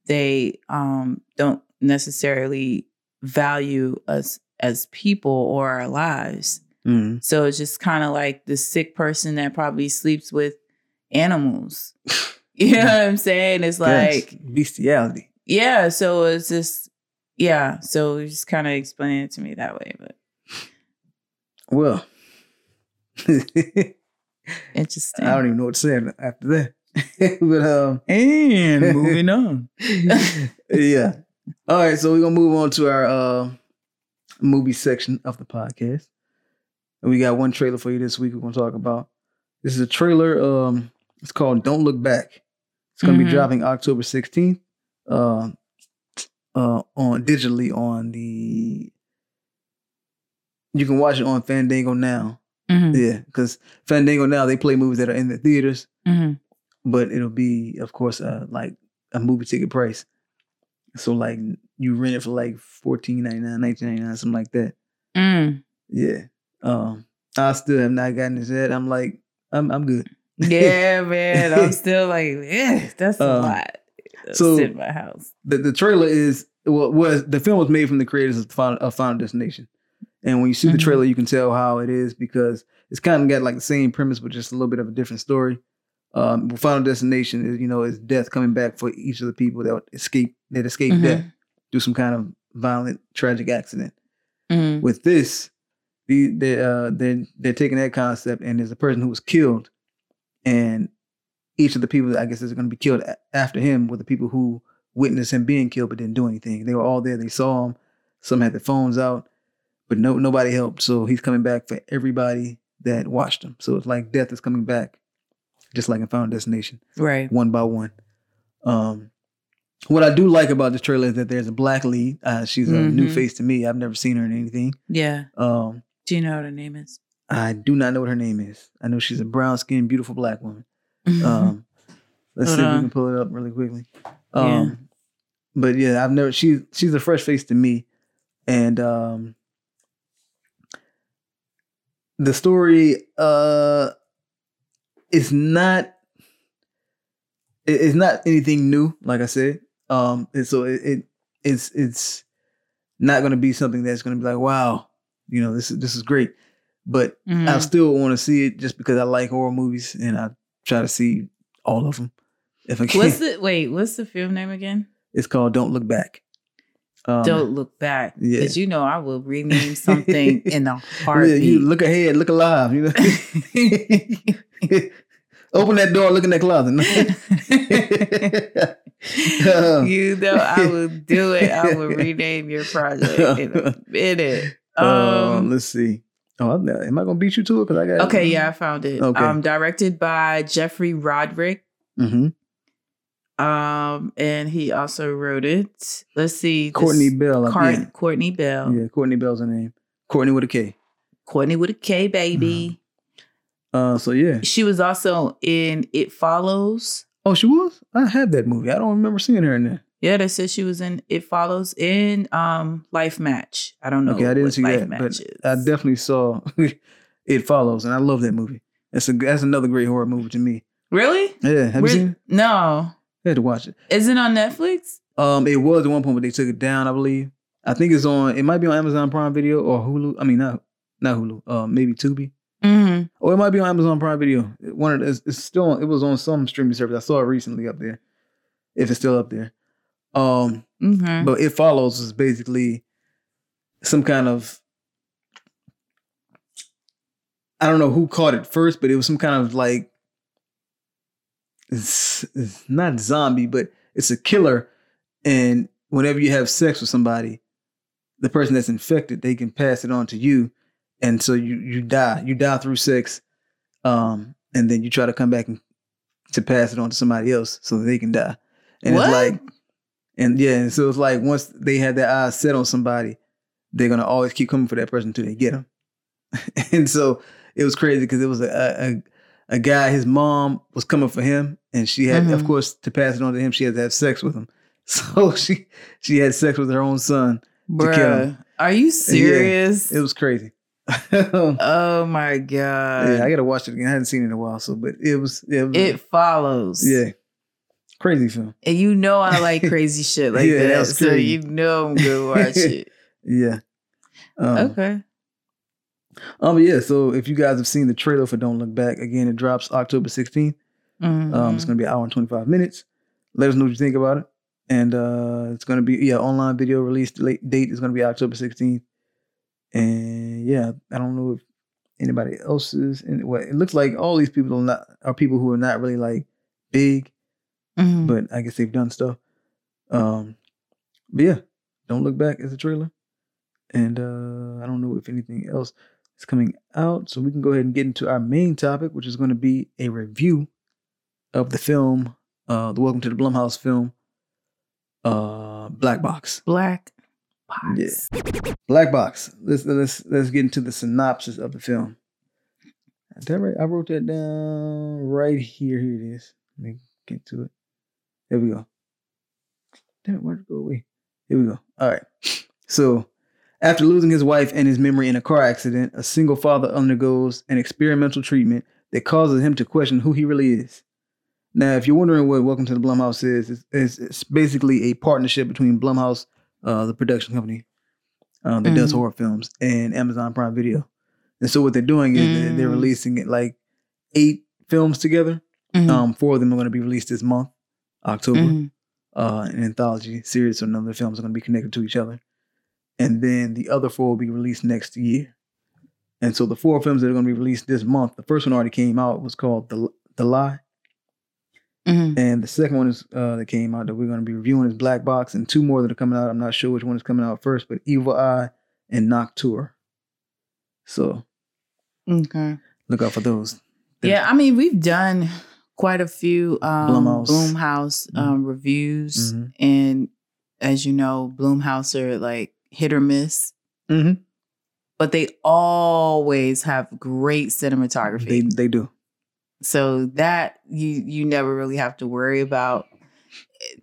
B: they um don't necessarily value us as people or our lives.
A: Mhm.
B: So it's just kind of like the sick person that probably sleeps with animals. You know what I'm saying? It's
A: Yes,
B: like,
A: bestiality.
B: yeah, so it's just yeah, so it's just kind of explain it to me that way, but
A: Well,
B: Interesting.
A: I don't even know what to say after that. but um,
B: and moving on.
A: yeah. All right, so we're gonna move on to our uh, movie section of the podcast. And we got one trailer for you this week we're gonna talk about. This is a trailer, um, it's called Don't Look Back. It's gonna
B: Mhm.
A: be dropping October 16th. Uh, uh on digitally on the you can watch it on Fandango now.
B: Mhm,
A: Yeah, because Fandango now they play movies that are in the theaters,
B: mhm.
A: but it'll be, of course, uh, like a movie ticket price. So like you rent it for like $14.99, $19.99, something like that.
B: Mm.
A: Yeah. Um, I still have not gotten this yet. I'm like, I'm I'm good.
B: Yeah, man. I'm still like, yeah, that's a
A: Um,
B: lot.
A: so-
B: in my house.
A: the the trailer is well was the film was made from the creators of Final, of Final Destination, and when you see the
B: Mhm.
A: trailer, you can tell how it is because it's kind of got like the same premise, but just a little bit of a different story. Um, Final Destination is you know is death coming back for each of the people that escape that escape
B: Mhm.
A: death through some kind of violent tragic accident.
B: Mhm.
A: With this, the they uh they they're taking that concept and there's a person who was killed, and each of the people that I guess is going to be killed after him were the people who witnessed him being killed but didn't do anything. They were all there. They saw him. Some had their phones out, but no nobody helped. So he's coming back for everybody that watched him. So it's like death is coming back, just like in Final Destination,
B: Right.
A: one by one. Um, what I do like about this trailer is that there's a black lead. Uh, she's a new
B: Mhm.
A: face to me. I've never seen her in anything.
B: Yeah.
A: Um,
B: Do you know what her name is?
A: I do not know what her name is. I know she's a brown skinned, beautiful black woman. Um, let's
B: Hold
A: see if we
B: on.
A: can pull it up really quickly.
B: Yeah.
A: Um, but yeah, I've never. She's she's a fresh face to me, and um, the story uh is not it- it's not anything new. Like I said, um, and so it, it it's it's not going to be something that's going to be like wow, you know, this is this is great. But I
B: Mhm.
A: still want to see it just because I like horror movies and I try to see all of them if I can.
B: What's the wait? What's the film name again?
A: It's called Don't Look Back. Um,
B: Don't look back.
A: yeah.
B: Because you know I will rename something in a
A: yeah, you look ahead, look alive. You know, open that door, look in that closet. Um,
B: you know I will do it. I will rename your project in a minute.
A: um,
B: Um,
A: let's see. Oh, I'm, I gonna beat you to it? Because I got
B: okay, yeah, I found it.
A: Okay.
B: Um, directed by Jeffrey Reddick.
A: hmm
B: Um, and he also wrote it. Let's see, this-
A: Kourtney Bell.
B: Car-
A: yeah.
B: Kourtney Bell.
A: yeah, Kourtney Bell's her name. Courtney with a K.
B: Courtney with a K, baby.
A: Uh, so yeah.
B: She was also in It Follows.
A: Oh, she was. I had that movie. I don't remember seeing her in there.
B: Yeah, they said she was in It Follows in um Life Match. I don't know.
A: Okay, I didn't
B: what
A: see
B: Life
A: that,
B: Match
A: but
B: is.
A: I definitely saw It Follows, and I love that movie. That's a that's another great horror movie to me.
B: really.
A: Yeah, have
B: Where-
A: you seen it?
B: No,
A: I had to watch it.
B: is it on Netflix?
A: Um, it was at one point, but they took it down. I believe. I think it's on. It might be on Amazon Prime Video or Hulu. I mean, not not Hulu. Um, maybe Tubi,
B: Mm-hmm.
A: or it might be on Amazon Prime Video. One of the, it's, it's still. On, it was on some streaming service. I saw it recently up there. If it's still up there. Um,
B: Mm-hmm.
A: but it follows is basically some kind of I don't know who caught it first, but it was some kind of like it's, it's not zombie, but it's a killer. And whenever you have sex with somebody, the person that's infected, they can pass it on to you, and so you you die. You die through sex, um, and then you try to come back and to pass it on to somebody else so that they can die. And
B: What?
A: it's like, and yeah, and so it's like once they have their eyes set on somebody, they're gonna always keep coming for that person until they get them. and so it was crazy because it was a, a a guy. His mom was coming for him, and she had, of
B: Mhm.
A: course, to pass it on to him, she had to have sex with him. So she she had sex with her own son. to kill him.
B: Bruh, are you serious?
A: It was crazy.
B: oh my god!
A: Yeah, I gotta watch it again. I hadn't seen it in a while, so but it was it was
B: it follows.
A: yeah, crazy film.
B: and you know I like crazy shit like
A: Yeah, that
B: so
A: crazy.
B: you know I'm gonna watch it.
A: Yeah. Um,
B: okay.
A: Um, yeah, so if you guys have seen the trailer for Don't Look Back, again, it drops October 16th. Um,
B: Mhm.
A: it's gonna be an hour and 25 minutes. Let us know what you think about it. And uh it's gonna be yeah, online video release late date is gonna be October 16th. And yeah, I don't know if anybody else is in well, it looks like all these people are not are people who are not really like big,
B: Mhm.
A: but I guess they've done stuff. Um but yeah, don't look back as a trailer. And uh I don't know if anything else is coming out. So we can go ahead and get into our main topic, which is going to be a review of the film, uh the Welcome to the Blumhouse film, uh Black Box.
B: Black box.
A: Yeah. Black Box. Let's let's let's get into the synopsis of the film. Is that right? I wrote that down right here. Here it is. Let me get to it. There we go. Damn it, where'd it go away? Here we go. All right. So, after losing his wife and his memory in a car accident, a single father undergoes an experimental treatment that causes him to question who he really is. Now, if you're wondering what Welcome to the Blumhouse is, it's, it's, it's basically a partnership between Blumhouse, uh, the production company uh, that does
B: Mhm.
A: horror films, and Amazon Prime Video. And so what they're doing is they're, they're
B: Mm.
A: releasing it like eight films together.
B: Mhm.
A: Um, four of them are going to be released this month, October.
B: Mhm.
A: Uh, an anthology series, so none of the films are going to be connected to each other. And then the other four will be released next year. And so the four films that are going to be released this month, the first one already came out, was called The The Lie,
B: Mhm.
A: and the second one is uh, that came out that we're going to be reviewing is Black Box, and two more that are coming out. I'm not sure which one is coming out first, but Evil Eye and Nocturne. So
B: Okay.
A: look out for those.
B: Yeah, I mean, we've done quite a few um,
A: Blumhouse.
B: Blumhouse, um, reviews,
A: Mhm.
B: and as you know, Blumhouse are like hit or miss,
A: Mm-hmm.
B: but they always have great cinematography.
A: They they do.
B: so that you you never really have to worry about.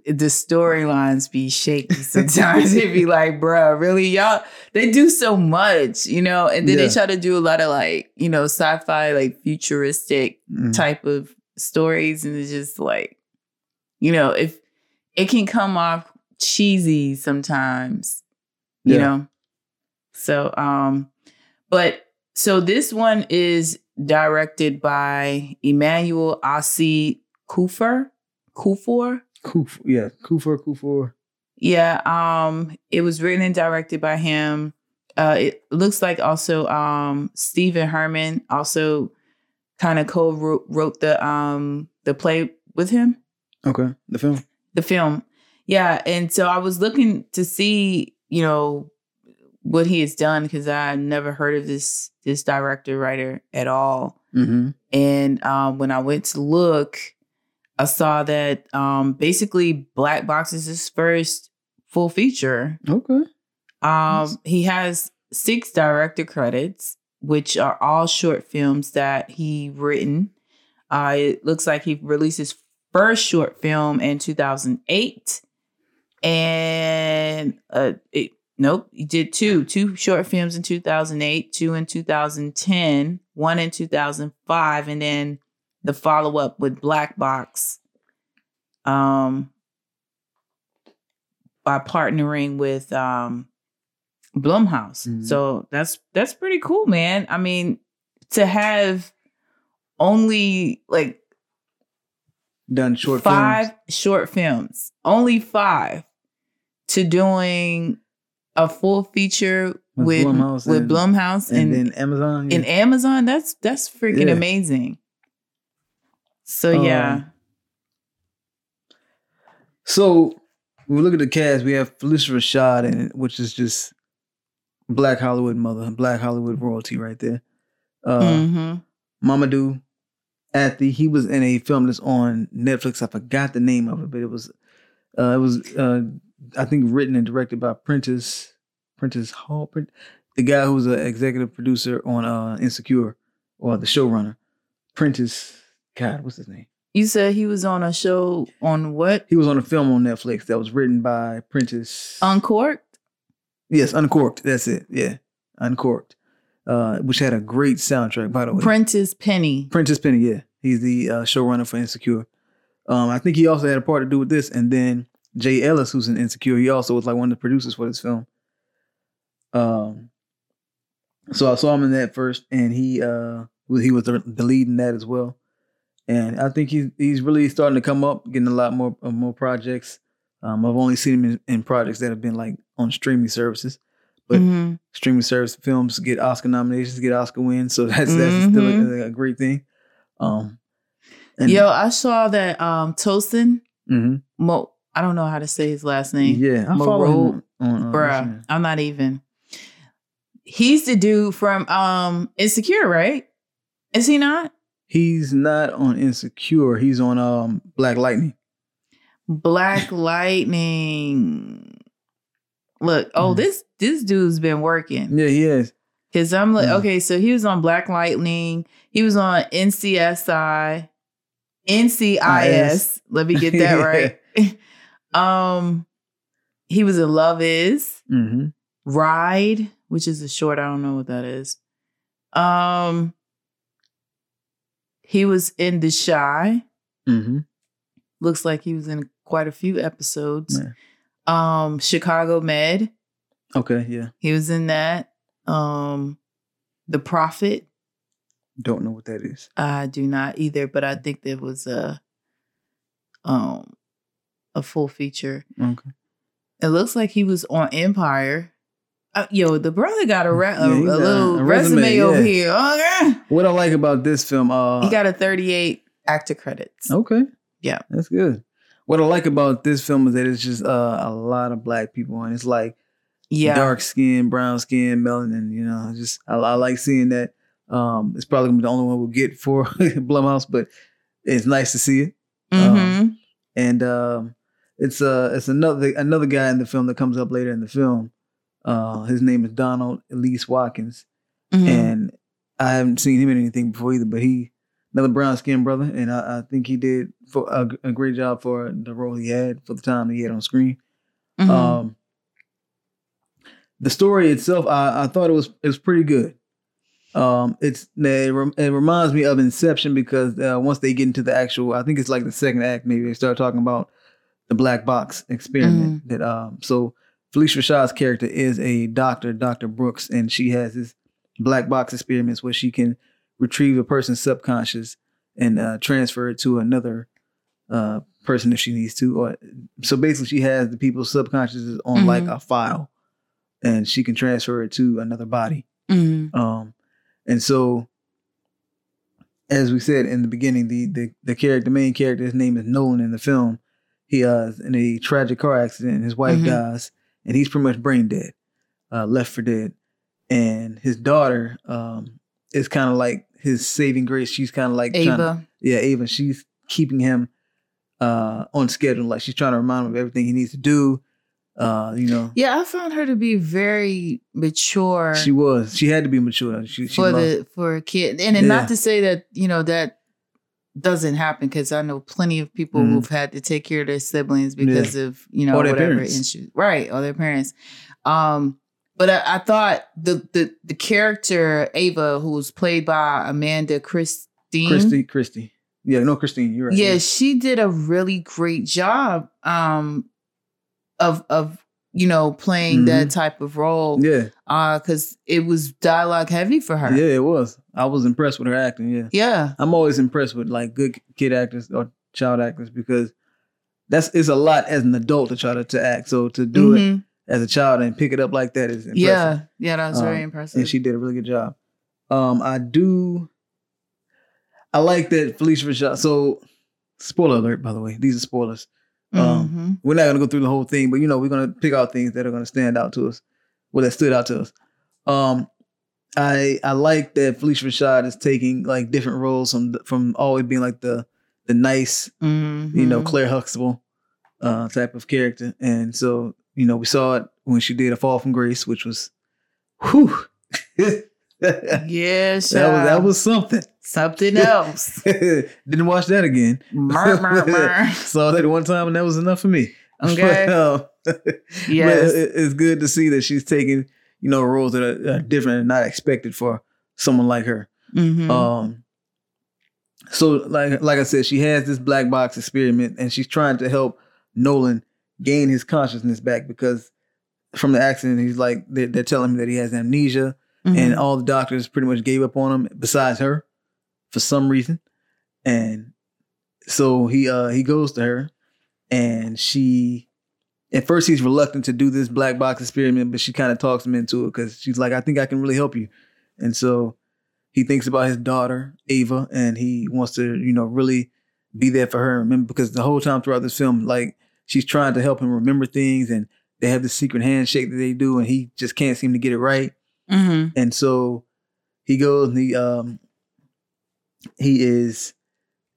B: Eh, The storylines be shaky sometimes. It'd be like, bruh, really, y'all? They do so much, you know, and then
A: Yeah.
B: they try to do a lot of like, you know, sci-fi, like futuristic
A: Mhm.
B: type of stories and it's just like you know if it can come off cheesy sometimes you
A: Yeah.
B: know so um but so this one is directed by Emmanuel Asi Kufer Kufor
A: Kuf, yeah, Kufor, Kufor.
B: yeah um it was written and directed by him uh it looks like also um Stephen Herman also kind of co-wrote wrote the um the play with him
A: Okay, the film.
B: the film yeah and so i was looking to see you know what he has done because i never heard of this this director writer at all
A: Mm-hmm.
B: and um, when i went to look i saw that um, basically black box is his first full feature
A: Okay.
B: um,
A: Nice.
B: he has six director credits, which are all short films that he written. Uh, it looks like he released his first short film in 2008, and uh, it, nope, he did two two short films in 2008, two in 2010, one in 2005, and then the follow up with Black Box. Um, by partnering with um Blumhouse.
A: Mhm.
B: So that's that's pretty cool, man. I mean, to have only like
A: Done short
B: five
A: films.
B: short films, only five, to doing a full feature
A: With
B: with
A: Blumhouse
B: with
A: and-
B: Blumhouse
A: and,
B: and,
A: then Amazon. yeah.
B: in Amazon. That's that's freaking
A: Yeah.
B: amazing. So
A: Um,
B: yeah,
A: So we look at the cast, we have Phylicia Rashad it, which is just Black Hollywood mother, Black Hollywood royalty right there. Uh,
B: Mhm.
A: Mamoudou Athie, he was in a film that's on Netflix. I forgot the name of it, but it was uh, it was uh, I think written and directed by Prentice Prentice Hall, the guy who was an executive producer on uh, Insecure or the showrunner. Prentice, God, what's his name?
B: you said he was on a show on what
A: He was on a film on Netflix that was written by Prentice.
B: Uncorked.
A: Yes, Uncorked. That's it. Yeah, Uncorked, uh, which had a great soundtrack, by the way.
B: Prentice Penny.
A: Prentice Penny, yeah, he's the uh, showrunner for Insecure. Um, I think he also had a part to do with this, and then Jay Ellis, who's in Insecure, he also was like one of the producers for this film. Um, so I saw him in that first, and he uh, was- he was the, the lead in that as well. And I think he's he's really starting to come up, getting a lot more uh, more projects. Um, I've only seen him in, in projects that have been like on streaming services, but
B: Mhm.
A: streaming service films get Oscar nominations, get Oscar wins, so that's that's still a, a great thing. Um, and,
B: Yo, I saw that um Tosin
A: mhm.
B: Mo. I don't know how to say his last name.
A: yeah, I him on, uh,
B: Bruh. I'm not even. He's the dude from um Insecure, right? Is he not?
A: He's not on Insecure. He's on um Black Lightning.
B: Black Lightning. Look, oh,
A: Mhm.
B: this this dude's been working.
A: Yeah, he is.
B: Cause I'm like,
A: Mhm.
B: okay, so he was on Black Lightning. He was on NCSI, NCIS. Let me get that right. um, he was in Love Is
A: hmm
B: Ride, which is a short. I don't know what that is. Um, He was in The Shy.
A: Mm-hmm.
B: Looks like he was in quite a few episodes.
A: Yeah.
B: Um, Chicago Med.
A: Okay, yeah.
B: He was in that. Um, The Prophet.
A: Don't know what that is.
B: I do not either, but I think there was a um a full feature.
A: Okay.
B: It looks like he was on Empire. Uh, yo, the brother got a, re- a,
A: Yeah, he
B: a
A: got
B: little
A: a
B: resume,
A: resume,
B: over here. Yeah.
A: What I like about this film, uh
B: He got a 38 actor credits.
A: Okay.
B: Yeah.
A: That's good. What I like about this film is that it's just uh, a lot of black people and it's like
B: yeah.
A: dark skin, brown skin, melanin, you know, just I, I like seeing that. Um it's probably gonna be the only one we'll get for Blumhouse, but it's nice to see it.
B: hmm
A: And um it's uh it's another another guy in the film that comes up later in the film. Uh his name is Donald Elise Watkins.
B: Mm-hmm.
A: and I haven't seen him in anything before either. But he another brown skinned brother, and I, I think he did for a, a great job for the role he had for the time he had on screen.
B: Mhm.
A: Um, the story itself, I, I thought it was it was pretty good. Um, it's it, rem- it reminds me of Inception because uh, once they get into the actual, I think it's like the second act, maybe they start talking about the black box experiment. That um, so Phylicia Rashad's character is a doctor, Doctor Brooks, and she has this black box experiments where she can retrieve a person's subconscious and uh, transfer it to another uh, person if she needs to. Or so basically, she has the people's subconscious on like
B: Mhm.
A: a file, and she can transfer it to another body.
B: Mhm.
A: Um, and so, as we said in the beginning, the the the character, the main character, his name is Nolan in the film. He uh in a tragic car accident. His wife
B: Mhm.
A: dies, and he's pretty much brain dead, uh, left for dead. And his daughter um is kind of like his saving grace. She's kind of like trying to-
B: Ava.
A: yeah, Ava. She's keeping him uh on schedule. Like she's trying to remind him of everything he needs to do. Uh, you know,
B: Yeah, I found her to be very mature
A: she was. She had to be mature. She, she
B: for
A: lost-
B: the for a kid, and, and
A: Yeah.
B: not to say that you know that doesn't happen because I know plenty of people
A: Mhm.
B: who've had to take care of their siblings because of you know whatever
A: parents.
B: issues, right? Or their parents. Um, but I, I thought the the the character Ava, who was played by Amanda Christine,
A: Christy, Christy. Yeah, no, Christine. You're right.
B: yeah, she did a really great job um of of you know playing that type of role
A: Yeah,
B: uh cuz it was dialogue heavy for her.
A: yeah, it was. I was impressed with her acting. Yeah,
B: Yeah.
A: I'm always impressed with like good kid actors or child actors because that's it's a lot as an adult to try to, to act. So to do it
B: Mhm.
A: As a child and pick it up like that is impressive.
B: Yeah. Yeah, that was very
A: Um,
B: impressive.
A: and she did a really good job. Um, I do. I like that Phylicia Rashad. So, spoiler alert, by the way. These are spoilers. Um,
B: Mhm.
A: We're not gonna go through the whole thing, but you know, we're gonna pick out things that are gonna stand out to us, well, that stood out to us. Um, I I like that Phylicia Rashad is taking like different roles from from always being like the the nice, you know,
B: Mhm.
A: Claire Huxtable uh, type of character, and so you know, we saw it when she did a Fall from Grace, which was, whew. that
B: Yeah,
A: was that was something.
B: something else.
A: Didn't watch that again.
B: Mer, mer, mer.
A: Saw that one time and that was enough for me.
B: Okay.
A: But, um,
B: Yes.
A: it- it's good to see that she's taking, you know, roles that are, are different and not expected for someone like her.
B: Mhm.
A: Um, so like like I said, she has this black box experiment, and she's trying to help Nolan gain his consciousness back because from the accident, he's like they're, they're telling him that he has amnesia, and
B: Mhm.
A: all the doctors pretty much gave up on him besides her for some reason, and so he uh he goes to her, and she. At first, he's reluctant to do this black box experiment, but she kind of talks him into it because she's like, "I think I can really help you," and so he thinks about his daughter Ava, and he wants to, you know, really be there for her. Remember, because the whole time throughout this film, like she's trying to help him remember things, and they have this secret handshake that they do, and he just can't seem to get it right.
B: Mhm.
A: And so he goes and he um he is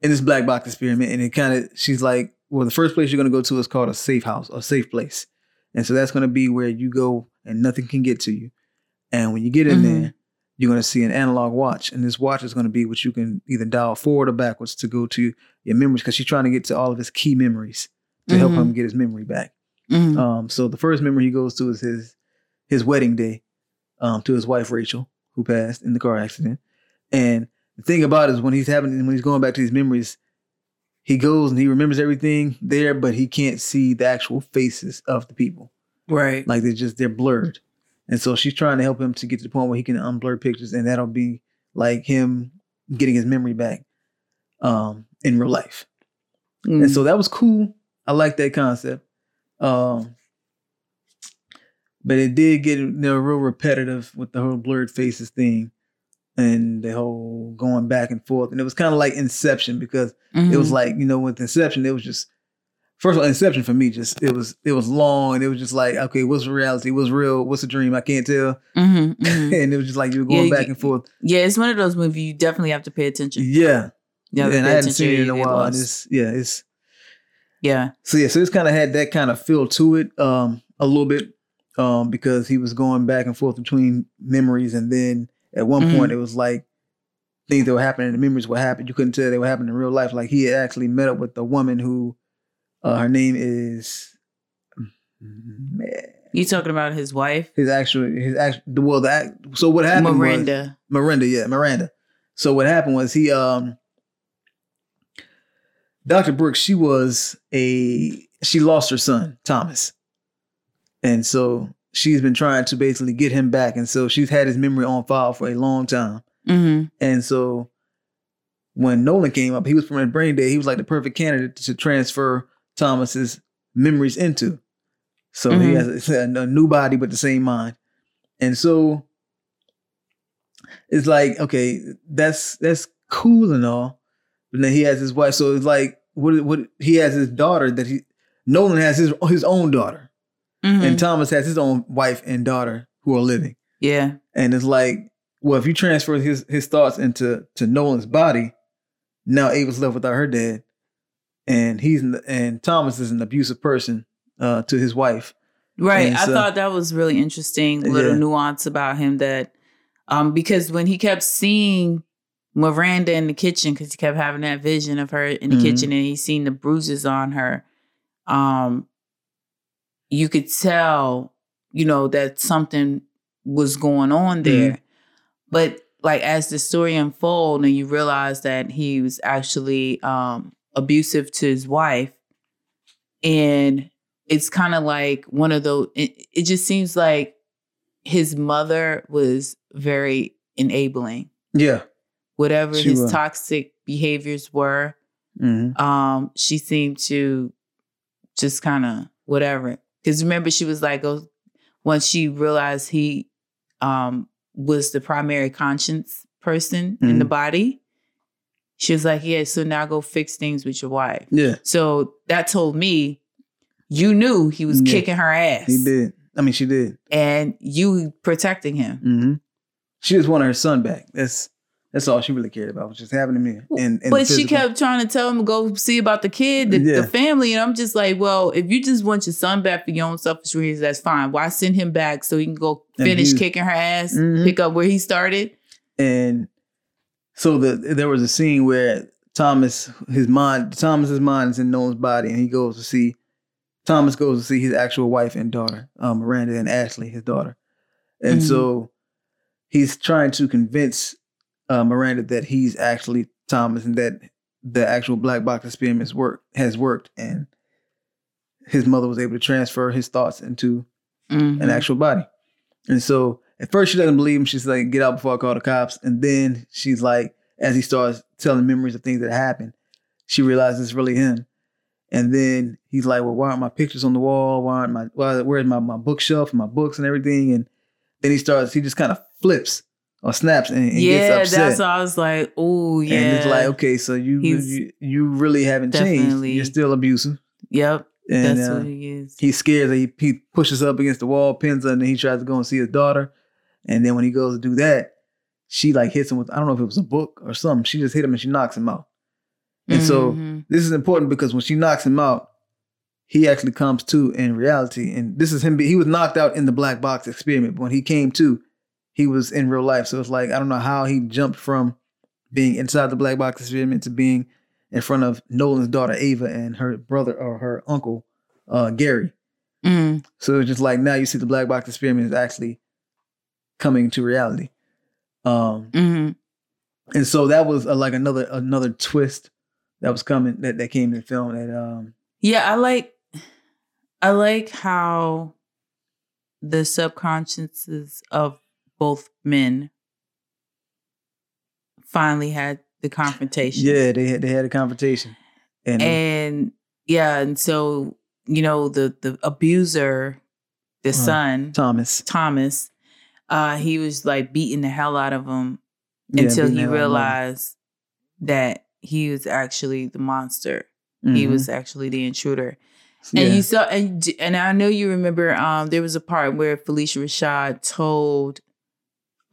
A: in this black box experiment, and it kind of she's like, well, the first place you're gonna go to is called a safe house, a safe place, and so that's gonna be where you go and nothing can get to you. And when you get in
B: Mhm.
A: there, you're gonna see an analog watch, and this watch is gonna be what you can either dial forward or backwards to go to your memories, because she's trying to get to all of his key memories to help
B: Mhm.
A: him get his memory back.
B: Mhm.
A: Um, so the first memory he goes to is his his wedding day um, to his wife Rachel, who passed in the car accident, and the thing about it is when he's having when he's going back to these memories, he goes and he remembers everything there, but he can't see the actual faces of the people.
B: Right.
A: Like they're just they're blurred. And so she's trying to help him to get to the point where he can unblur pictures, and that'll be like him getting his memory back um in real life.
B: Mm.
A: And so that was cool. I like that concept. Um but it did get you know, real repetitive with the whole blurred faces thing and the whole going back and forth. And it was kind of like Inception because it was
B: Mhm.
A: like, you know, with Inception, it was just first of all, Inception for me just it was it was long and it was just like, okay, what's reality? What's real? What's a dream? I can't tell.
B: Mhm, mhm.
A: and it was just like you were going
B: Yeah,
A: back and forth.
B: yeah, it's one of those movies you definitely have to pay attention.
A: Yeah.
B: To
A: and I hadn't seen it in a while. It's yeah, it's
B: Yeah.
A: So yeah, so it's kind of had that kind of feel to it, um, a little bit, um, because he was going back and forth between memories, and then at one
B: Mhm.
A: point it was like things that were happening, the memories were happening. You couldn't tell they were happening in real life. Like he had actually met up with the woman who, uh, her name is, man,
B: You talking about his wife?
A: his actual, his actual, well, the act- so what happened was
B: Miranda.
A: Miranda, yeah, Miranda. So what happened was he um Dr. Brooks, she was a she lost her son, Thomas. And so she's been trying to basically get him back. And so she's had his memory on file for a long time.
B: Mm-hmm.
A: And so when Nolan came up, he was from brain dead. He was like the perfect candidate to transfer Thomas's memories into. So he
B: Mhm.
A: has a, a new body but the same mind. And so it's like, okay, that's that's cool and all. But then he has his wife. So it's like what what he has his daughter that he Nolan has his his own daughter.
B: Mm-hmm.
A: And Thomas has his own wife and daughter who are living.
B: yeah.
A: And it's like, well, if you transfer his his thoughts into to Nolan's body, now Ava's left without her dad, and he's an, and Thomas is an abusive person uh, to his wife.
B: Right.
A: And
B: I
A: so-
B: thought that was really interesting little
A: Yeah.
B: nuance about him that um because when he kept seeing Miranda in the kitchen because he kept having that vision of her in the
A: Mhm.
B: kitchen and he seen the bruises on her um you could tell you know that something was going on there but like as the story unfolded and you realize that he was actually um abusive to his wife and it's kind of like one of those it, it just seems like his mother was very enabling
A: Yeah.
B: Whatever
A: She
B: his
A: was.
B: toxic behaviors were
A: Mm-hmm.
B: um she seemed to just kind of whatever because remember she was like oh once she realized he um was the primary conscience person in the
A: Mhm.
B: body she was like yeah so now go fix things with your wife
A: Yeah,
B: so that told me you knew he was
A: Yeah.
B: kicking her ass
A: he did. I mean, she did.
B: and you protecting him
A: Mm-hmm. She just wanted her son back. That's that's all she really cared about, was just having him here. And, and
B: but she kept trying to tell him to go see about the kid, the,
A: Yeah.
B: the family, and I'm just like, well, if you just want your son back for your own selfish reasons, that's fine. Why send him back so he can go finish
A: he-
B: kicking her ass,
A: Mhm.
B: pick up where he started?
A: and so the there was a scene where Thomas, his mind, Thomas's mind is in Nolan's body, and he goes to see Thomas goes to see his actual wife and daughter, um, Miranda and Ashley, his daughter, and
B: Mhm.
A: so he's trying to convince uh, Miranda that he's actually Thomas and that the actual black box experiments work has worked, and his mother was able to transfer his thoughts into
B: Mhm.
A: an actual body. And so at first she doesn't believe him. She's like, get out before I call the cops. And then she's like, as he starts telling memories of things that happened, she realizes it's really him. And then he's like, well, why aren't my pictures on the wall? Why aren't my, why, where's my, my bookshelf and my books and everything? And then he starts, he just kind of flips or snaps and, and
B: yeah,
A: gets upset.
B: that's why I was like, oh yeah,
A: And it's like, okay, so you,
B: He's
A: you, you really haven't changed. You're still abusive.
B: yep,
A: And
B: that's
A: uh,
B: what he is.
A: he's scared that he, he pushes up against the wall, pins her, and then he tries to go and see his daughter. And then when he goes to do that, she like hits him with I don't know if it was a book or something. She just hit him and she knocks him out. And so
B: Mhm.
A: this is important because when she knocks him out, he actually comes to in reality. And this is him. He was knocked out in the black box experiment. But when he came to, he was in real life. So it's like I don't know how he jumped from being inside the black box experiment to being in front of Nolan's daughter Ava and her brother or her uncle uh, Gary.
B: Mm.
A: So it's just like now you see the black box experiment is actually coming to reality. Um,
B: Mhm.
A: and so that was uh, like another another twist that was coming that that came in the film that um
B: Yeah, I like I like how the subconsciouses of both men finally had the confrontation.
A: yeah they had they had a confrontation and,
B: And yeah, and so, you know, the the abuser, the
A: Uh,
B: son,
A: Thomas
B: Thomas, uh, he was like beating the hell out of him
A: yeah,
B: until he
A: the hell out of him.
B: realized that he was actually the monster. He
A: Mhm.
B: was actually the intruder. And you saw, and and I know you remember. Um, there was a part where Phylicia Rashad told,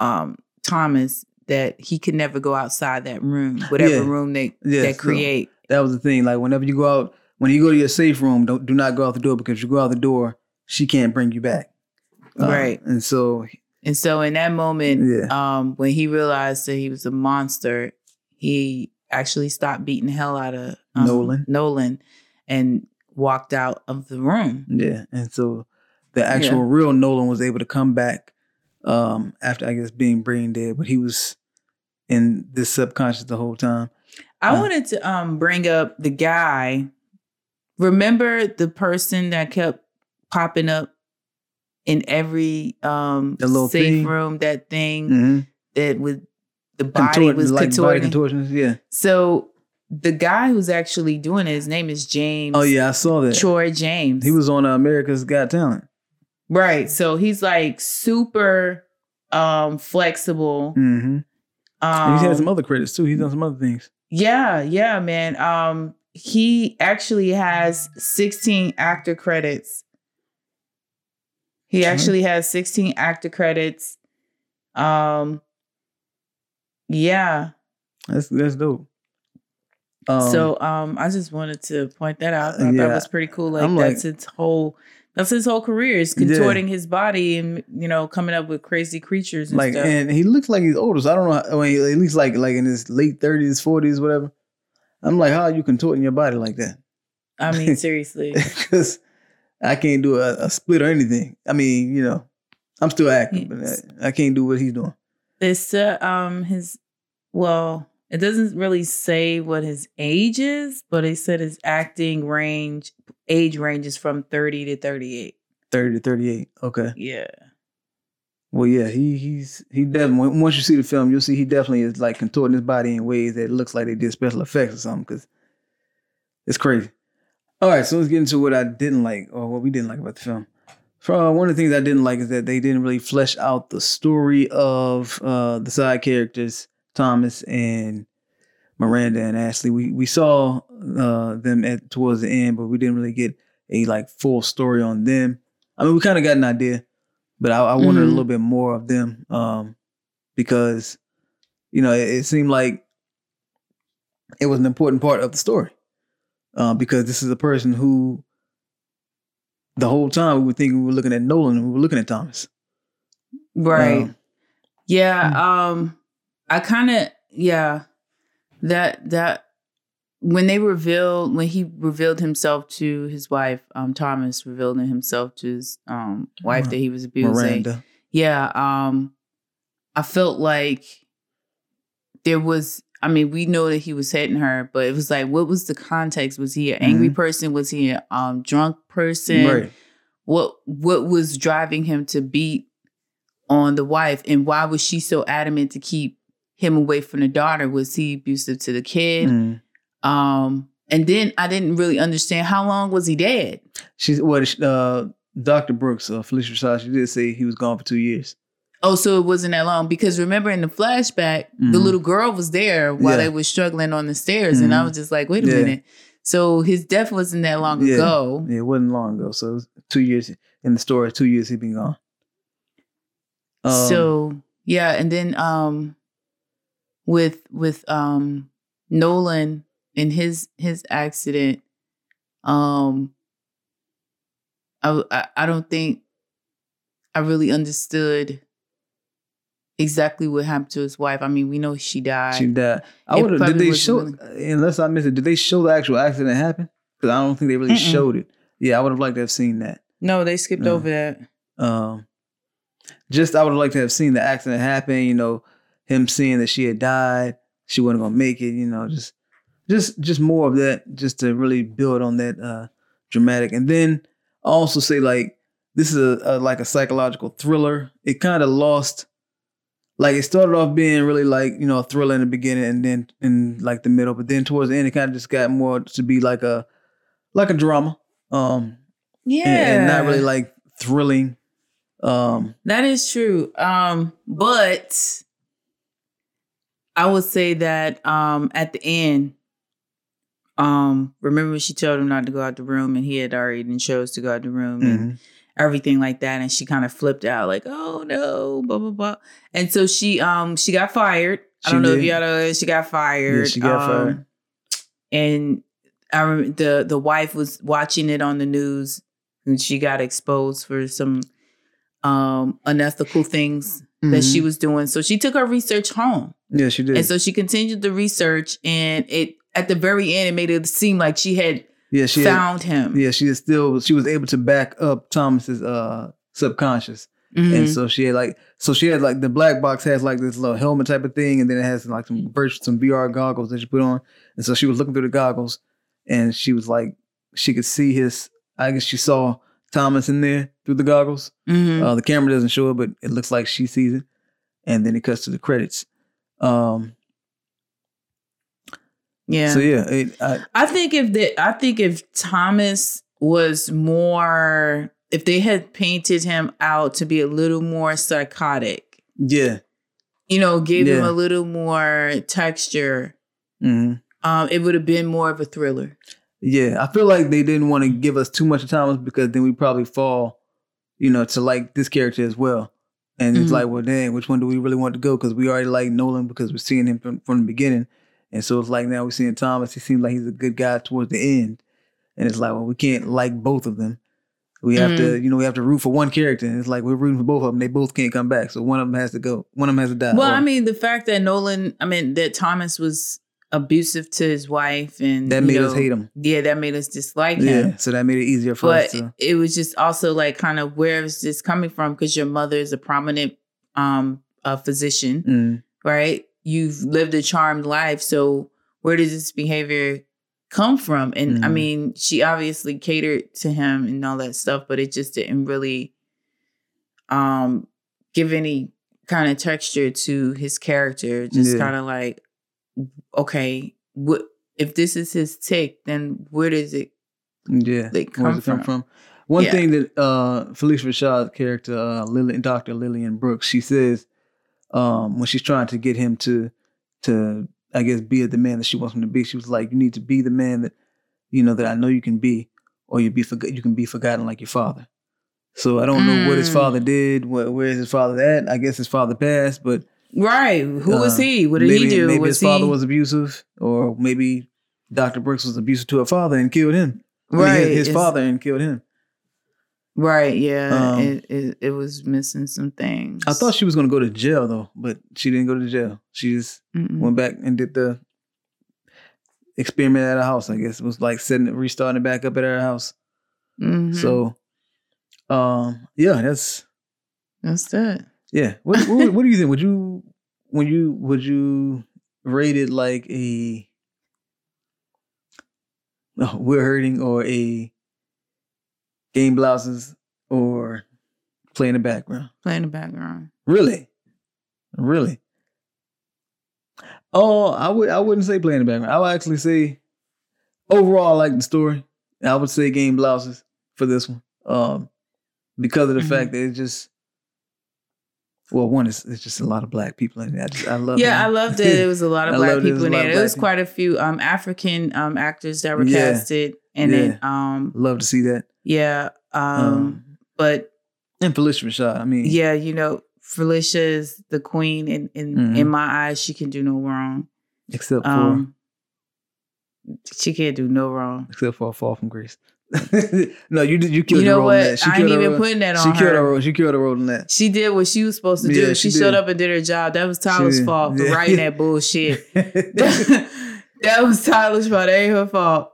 B: um, Thomas that he could never go outside that room, whatever
A: Yeah.
B: room they
A: Yeah,
B: they
A: so-
B: create.
A: that was the thing. Like whenever you go out, when you go to your safe room, don't do not go out the door because if you go out the door, she can't bring you back. Uh,
B: Right.
A: And so
B: And so in that moment,
A: Yeah.
B: um, when he realized that he was a monster, he actually stopped beating the hell out of um,
A: Nolan.
B: Nolan, and walked out of the room.
A: yeah, and so the actual real Nolan was able to come back um after I guess being brain dead, but he was in this subconscious the whole time.
B: I
A: Uh.
B: wanted to um bring up the guy. Remember the person that kept popping up in every um
A: The little
B: safe
A: thing?
B: room, that thing
A: Mm-hmm.
B: that with the body was
A: like
B: contorting.
A: contortions. Yeah.
B: So the guy who's actually doing it, his name is James.
A: Oh yeah, I saw that.
B: Troy James.
A: He was on uh, America's Got Talent.
B: Right. So he's like super um flexible.
A: Mm-hmm.
B: Um,
A: he's had some other credits too. He's done some other things.
B: Yeah, yeah, man. Um, he actually has 16 actor credits. He actually has 16 actor credits. Um, yeah.
A: That's that's dope. Um,
B: so um, I just wanted to point that out. I thought that was pretty cool. Like
A: I'm
B: that's
A: like-
B: its whole that's his whole career is
A: Yeah.
B: contorting his body and you know coming up with crazy creatures and
A: like,
B: stuff.
A: and he looks like he's older. So I don't know. How, I mean, at least like like in his late thirties, forties, whatever. I'm like, how are you contorting your body like that?
B: I mean, seriously.
A: Because I can't do a, a split or anything. I mean, you know, I'm still active, but I, I can't do what he's doing.
B: It's uh, um his well, it doesn't really say what his age is, but it said his acting range age ranges from 30 to 38.
A: Thirty to thirty-eight. Okay.
B: Yeah.
A: Well, yeah, he he's he definitely. Once you see the film, you'll see he definitely is like contorting his body in ways that it looks like they did special effects or something. Because it's crazy. All right, so let's get into what I didn't like or what we didn't like about the film. For, uh, one of the things I didn't like is that they didn't really flesh out the story of uh, the side characters, Thomas and Miranda and Ashley. We we saw uh, them at towards the end, but we didn't really get a like full story on them. I mean, we kind of got an idea, but I, I wanted a
B: Mhm.
A: little bit more of them um, because you know it, it seemed like it was an important part of the story uh, because this is a person who the whole time we were thinking we were looking at Nolan and we were looking at Thomas.
B: Right.
A: Um,
B: yeah, um I kind of yeah. That that when they revealed when he revealed himself to his wife, um Thomas revealed himself to his um wife that he was abusing.
A: Miranda.
B: yeah um i felt like there was i mean we know that he was hitting her but it was like what was the context was he an angry person was he a um drunk person
A: Mm-hmm. Right.
B: what what was driving him to beat on the wife and why was she so adamant to keep him away from the daughter was he abusive to the kid
A: Mm.
B: um and then i didn't really understand how long was he dead
A: She's what uh, Dr. Brooks, uh, Phylicia Rashad, she did say he was gone for two years.
B: Oh, so it wasn't that long because remember in the flashback, the
A: Mhm.
B: little girl was there while
A: Yeah.
B: they were struggling on the stairs, and I
A: Mhm.
B: was just like, "Wait a
A: Yeah.
B: minute." So his death wasn't that long
A: Yeah.
B: ago.
A: Yeah, it wasn't long ago. So it was two years in the story. Two years he'd been gone. Um,
B: so yeah, and then um, with with um Nolan in his his accident, um, I I, don't think I really understood exactly what happened to his wife. I mean, we know she died.
A: she died. I would. Did they show?
B: really-
A: Unless I missed it, did they show the actual accident happen? Because I don't think they really
B: Mm-mm.
A: showed it. Yeah, I would have liked to have seen that.
B: No, they skipped
A: No.
B: over that.
A: Um, just I would have liked to have seen the accident happen. You know, him seeing that she had died, she wasn't gonna make it. You know, just just just more of that, just to really build on that uh dramatic. And then I also say like this is a, a like a psychological thriller. It kind of lost. Like it started off being really like you know a thriller in the beginning and then in like the middle, but then towards the end it kind of just got more to be like a like a drama. Um,
B: Yeah.
A: and, and not really like thrilling. Um,
B: That is true. Um, but I would say that um at the end, um, remember when she told him not to go out the room and he had already been chose to go out the room and
A: mhm.
B: everything like that, and she kind of flipped out, like, oh no, blah blah blah. And so she um she got fired. I don't know if y'all know she got fired.
A: she got
B: Um,
A: fired.
B: And I remember the the wife was watching it on the news and she got exposed for some um unethical things that she
A: Mhm.
B: was doing. So she took her research home.
A: Yeah, she did.
B: And so she continued the research and it at the very end it made it seem like she had
A: yeah, she had,
B: found him.
A: yeah, she is still she was able to back up Thomas's uh subconscious.
B: Mhm.
A: And so she had like so she had like the black box has like this little helmet type of thing, and then it has like some virtual some VR goggles that she put on. And so she was looking through the goggles, and she was like she could see his. I guess she saw Thomas in there through the goggles.
B: Mhm.
A: Uh, the camera doesn't show it, but it looks like she sees it. And then it cuts to the credits. Um,
B: yeah.
A: So yeah, it, I,
B: I think if the I think if Thomas was more if they had painted him out to be a little more psychotic,
A: yeah,
B: you know, gave him a little more texture,
A: hmm
B: um, it would have been more of a thriller.
A: yeah. I feel like they didn't want to give us too much of Thomas because then we probably fall, you know, to like this character as well. And it's
B: Mhm.
A: like, well, dang, which one do we really want to go? Because we already like Nolan because we're seeing him from, from the beginning, and so it's like now we're seeing Thomas. He seems like he's a good guy towards the end, and it's like, well, we can't like both of them. We have to, you know, we have to root for one character, and it's like we're rooting for both of them. They both can't come back, so one of them has to go. One of them has to die.
B: Well,
A: Or-
B: I mean, the fact that Nolan, I mean, that Thomas was abusive to his wife, and
A: that
B: you
A: made us hate him.
B: Yeah, that made us dislike him.
A: Yeah, so that made it easier for
B: but
A: us to.
B: it was just also like kind of where is this coming from? Because your mother is a prominent um uh, physician,
A: Mm,
B: right? You've lived a charmed life, so where does this behavior come from? And I
A: Mhm.
B: mean, she obviously catered to him and all that stuff, but it just didn't really um give any kind of texture to his character. Just
A: Yeah.
B: kind of like, okay, what if this is his tick? Then where does it
A: yeah, where
B: come
A: it come
B: from?
A: from? One
B: Yeah.
A: thing that uh, Phylicia Rashad's character, uh, Lillian, Dr. Lillian Brooks, she says um, when she's trying to get him to, to I guess, be the man that she wants him to be, she was like, "You need to be the man that, you know, that I know you can be, or you be forg- you can be forgotten like your father." So I don't know what his
B: Mm.
A: father did. Where, where is his father at? I guess his father passed, but
B: Right. Who was
A: Uh,
B: he? What did
A: maybe,
B: he do?
A: Maybe
B: was
A: his father
B: he
A: was abusive, or maybe Dr. Brooks was abusive to her father and killed him. I mean,
B: right?
A: his, his father and killed him.
B: Right. Yeah.
A: Um,
B: it, it it was missing some things.
A: I thought she was gonna go to jail though, but she didn't go to jail. She just
B: Mm-mm.
A: went back and did the experiment at her house. I guess it was like setting it, restarting it back up at her house.
B: Mhm.
A: So, um, yeah, that's
B: that's that.
A: Yeah. What, what what do you think? Would you when you would you rate it like a no, we're hurting or a game blouses or play in the background?
B: Play in the background.
A: Really? Really? Oh, I would I wouldn't say play in the background. I would actually say overall I like the story. I would say game blouses for this one. Um because of the
B: Mhm.
A: fact that it's just well, one is it's just a lot of black people in it. I just I love
B: Yeah,
A: it.
B: I loved it. There was a lot of black
A: it.
B: People in there. There was quite a few um African um actors that were
A: Yeah.
B: casted, and then um
A: love to see that.
B: yeah um,
A: Um,
B: but
A: and Phylicia Rashad. I mean
B: yeah, you know Phylicia is the queen, and in,
A: Mhm.
B: in my eyes, she can do no wrong.
A: except for
B: Um, she can't do no wrong.
A: except for a fall from grace. no, you did you killed
B: You
A: the
B: know
A: role
B: what?
A: in that. She
B: I ain't
A: her
B: even
A: role-
B: putting that on
A: She
B: on
A: killed her
B: her.
A: role. She killed her role in that.
B: She did what she was supposed to do.
A: Yeah,
B: she
A: she
B: showed up and did her job. That was Tyler's
A: did.
B: fault for
A: Yeah.
B: writing that bullshit. that was Tyler's fault. That ain't her fault.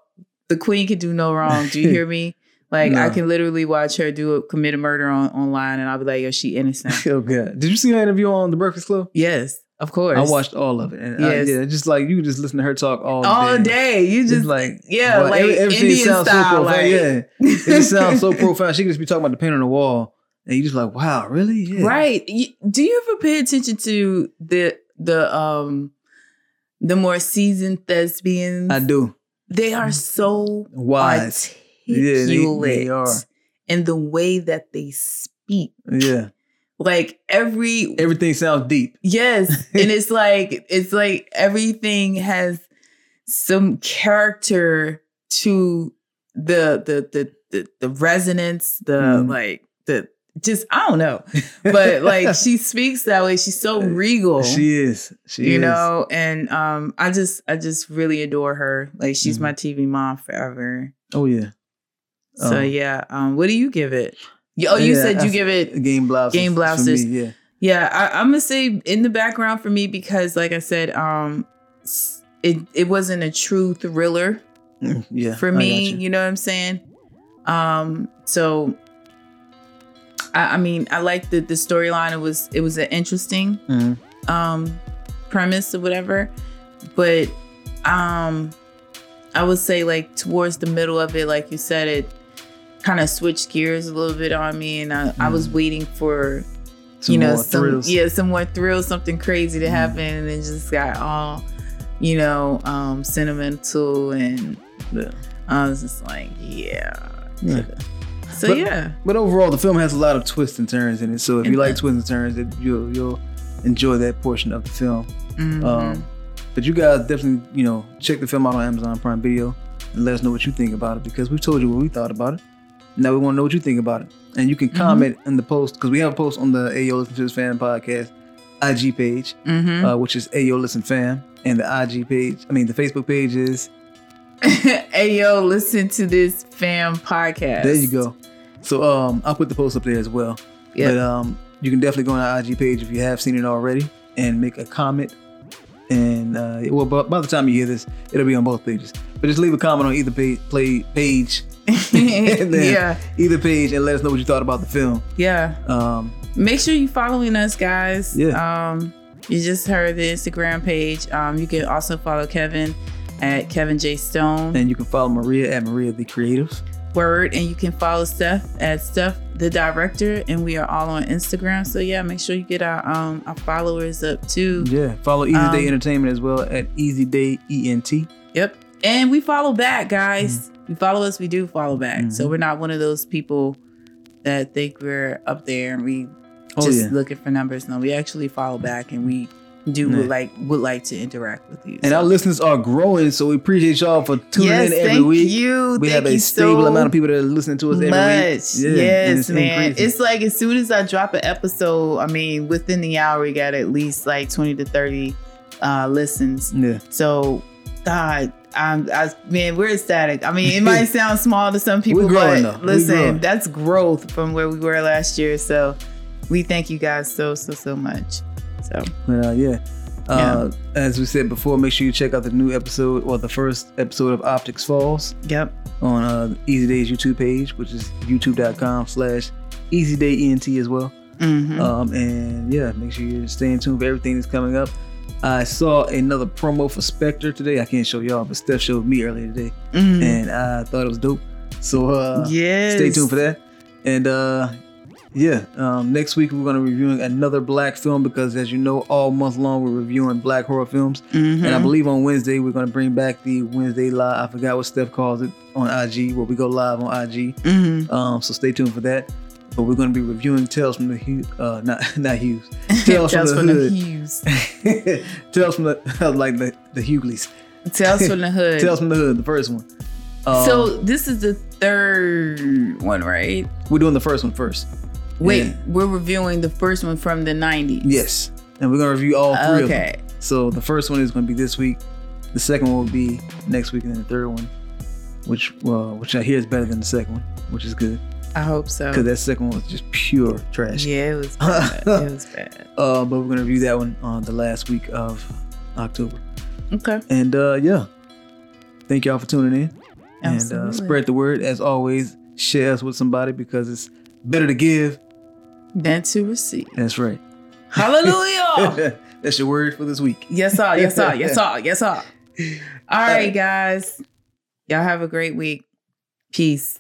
B: The queen can do no wrong. Do you hear me? Like I can literally watch her do a, commit a murder on online, and I'll be like, "Yo, she innocent."
A: oh god! Did you see her interview on The Breakfast Club?
B: yes, of course.
A: I watched all of it, and I- yeah, just like you just listen to her talk all,
B: all day. You
A: Just
B: just
A: like
B: yeah, like
A: every- everything
B: Indian
A: sounds
B: style.
A: so profound.
B: like,
A: yeah, it just sounds so profound. She could just be talking about the paint on the wall, and you just like, wow, really? Yeah.
B: Right. Do you ever pay attention to the the um the more seasoned thespians?
A: I do.
B: They are so
A: Wise. Yeah, they-
B: articulate
A: they are.
B: in the way that they speak.
A: Yeah,
B: Like every
A: everything sounds deep.
B: yes, and it's like it's like everything has some character to the the the the, the resonance, the
A: Mm.
B: like the just I don't know, but like she speaks that way. She's so regal.
A: She is. She
B: you
A: is.
B: know, and um, I just, I just really adore her. Like she's
A: Mhm.
B: my TV mom forever.
A: Oh yeah.
B: So
A: Um,
B: yeah, um, what do you give it? Oh, you
A: Yeah,
B: said you give it.
A: Game blouses.
B: Game blouses.
A: me, yeah.
B: Yeah, I, I'm gonna say in the background for me because, like I said, um, it it wasn't a true thriller
A: Mm, Yeah.
B: for me.
A: you.
B: You. know what I'm saying? Um, so I, I mean, I like the the storyline. It was it was an interesting
A: Mhm.
B: um premise or whatever, but um, I would say like towards the middle of it, like you said, it kind of switched gears a little bit on me, and I, I was
A: Mhm.
B: waiting for
A: Some
B: you know
A: more
B: some
A: thrills.
B: yeah some more thrills, something crazy to
A: Mhm.
B: happen, and it just got all you know um sentimental and
A: Yeah.
B: I was just like, yeah.
A: Yeah.
B: So
A: But-
B: yeah.
A: But overall, the film has a lot of twists and turns in it. So if you like twists and turns, you'll you'll enjoy that portion of the film.
B: Mhm.
A: Um, but you guys definitely, you know, check the film out on Amazon Prime Video and let us know what you think about it because we've told you what we thought about it. Now we want to know what you think about it. And you can
B: Mhm.
A: comment in the post because we have a post on the Ayo Listen to This Fam podcast IG page,
B: Mhm.
A: uh, which is Ayo Listen Fam, and the IG page, I mean the Facebook page is
B: yo, listen to this Fam podcast.
A: there. You go. So um, I'll put the post up there as well.
B: Yeah.
A: But um, you can definitely go on our IG page if you have seen it already and make a comment. And uh, well, by, by the time you hear this, it'll be on both pages. But just leave a comment on either page, play, page,
B: yeah.
A: either page, and let us know what you thought about the film.
B: Yeah.
A: Um,
B: Make sure you're following us, guys.
A: Yeah.
B: Um, you just heard the Instagram page. Um, you can also follow Kevin at Kevin J Stone.
A: and you can follow Maria at Maria the Creative.
B: Word, and you can follow Steph at Steph the Director, and we are all on Instagram. So yeah, make sure you get our um our followers up too.
A: Yeah, follow Easy
B: Um,
A: Day Entertainment as well at Easy Day E N T.
B: Yep. And we follow back, guys. You follow us, we do follow back. So
A: Mhm.
B: we're not one of those people that think we're up there and we
A: Oh
B: just
A: yeah.
B: looking for numbers. No, we actually follow back and we do
A: Yeah.
B: would like would like to interact with you.
A: And
B: So-
A: our listeners are growing, so we appreciate y'all for tuning
B: yes,
A: in every
B: thank
A: week.
B: you.
A: We
B: thank
A: have a stable
B: so
A: amount of people that are listening to us every
B: much.
A: week. Yeah,
B: yes,
A: it's
B: man.
A: increasing.
B: It's like as soon as I drop an episode, I mean, within the hour, we got at least like 20 to 30 uh, listens.
A: yeah.
B: So, God, I'm, I, man, we're ecstatic. I mean, it might sound small to some people, but listen, that's growth from where we were last year. So, we thank you guys so, so, so much. So,
A: But uh, yeah. Uh, As we said before, make sure you check out the new episode or the first episode of Optics Falls
B: yep.
A: on uh, Easy Day's YouTube page, which is youtube.com slash Easy Day ENT as well.
B: hmm
A: Um, and yeah, make sure you're staying tuned for everything that's coming up. I saw another promo for Spectre today. I can't show y'all, but Steph showed me earlier today,
B: Mhm.
A: and I thought it was dope. So uh,
B: yes.
A: stay tuned for that. And uh, yeah, um, next week we're gonna be reviewing another black film because, as you know, all month long we're reviewing black horror films.
B: Mhm.
A: And I believe on Wednesday we're gonna bring back the Wednesday live. I forgot what Steph calls it on IG, where we go live on IG.
B: Mhm.
A: Um, so stay tuned for that. But we're gonna be reviewing Tales from the Hughes, uh, not not Hughes, Tales from the
B: from the
A: Hood.
B: Hughes.
A: Tales from the like the the Hughleys.
B: Tales from the Hood.
A: Tales from the Hood, the first one. Um,
B: so this is the third one, right?
A: we're doing the first one first.
B: Wait,
A: Yeah.
B: we're reviewing the first one from the 90s.
A: Yes, and we're gonna review all three of them.
B: Okay.
A: So the first one is gonna be this week. The second one will be next week, and then the third one, which well, which I hear is better than the second one, which is good
B: I hope so.
A: because that second one was just pure trash.
B: Yeah, it was bad. it was bad.
A: Uh, but we're gonna review that one on the last week of October.
B: Okay.
A: And uh, yeah, thank y'all for tuning in Absolutely. and uh, spread the word. As always, share us with somebody because it's better to give.
B: than to receive.
A: That's right.
B: Hallelujah.
A: That's your word for this week.
B: Yes, sir. Yes, sir. Yes, sir. Yes, sir. All right, guys. Y'all have a great week. Peace.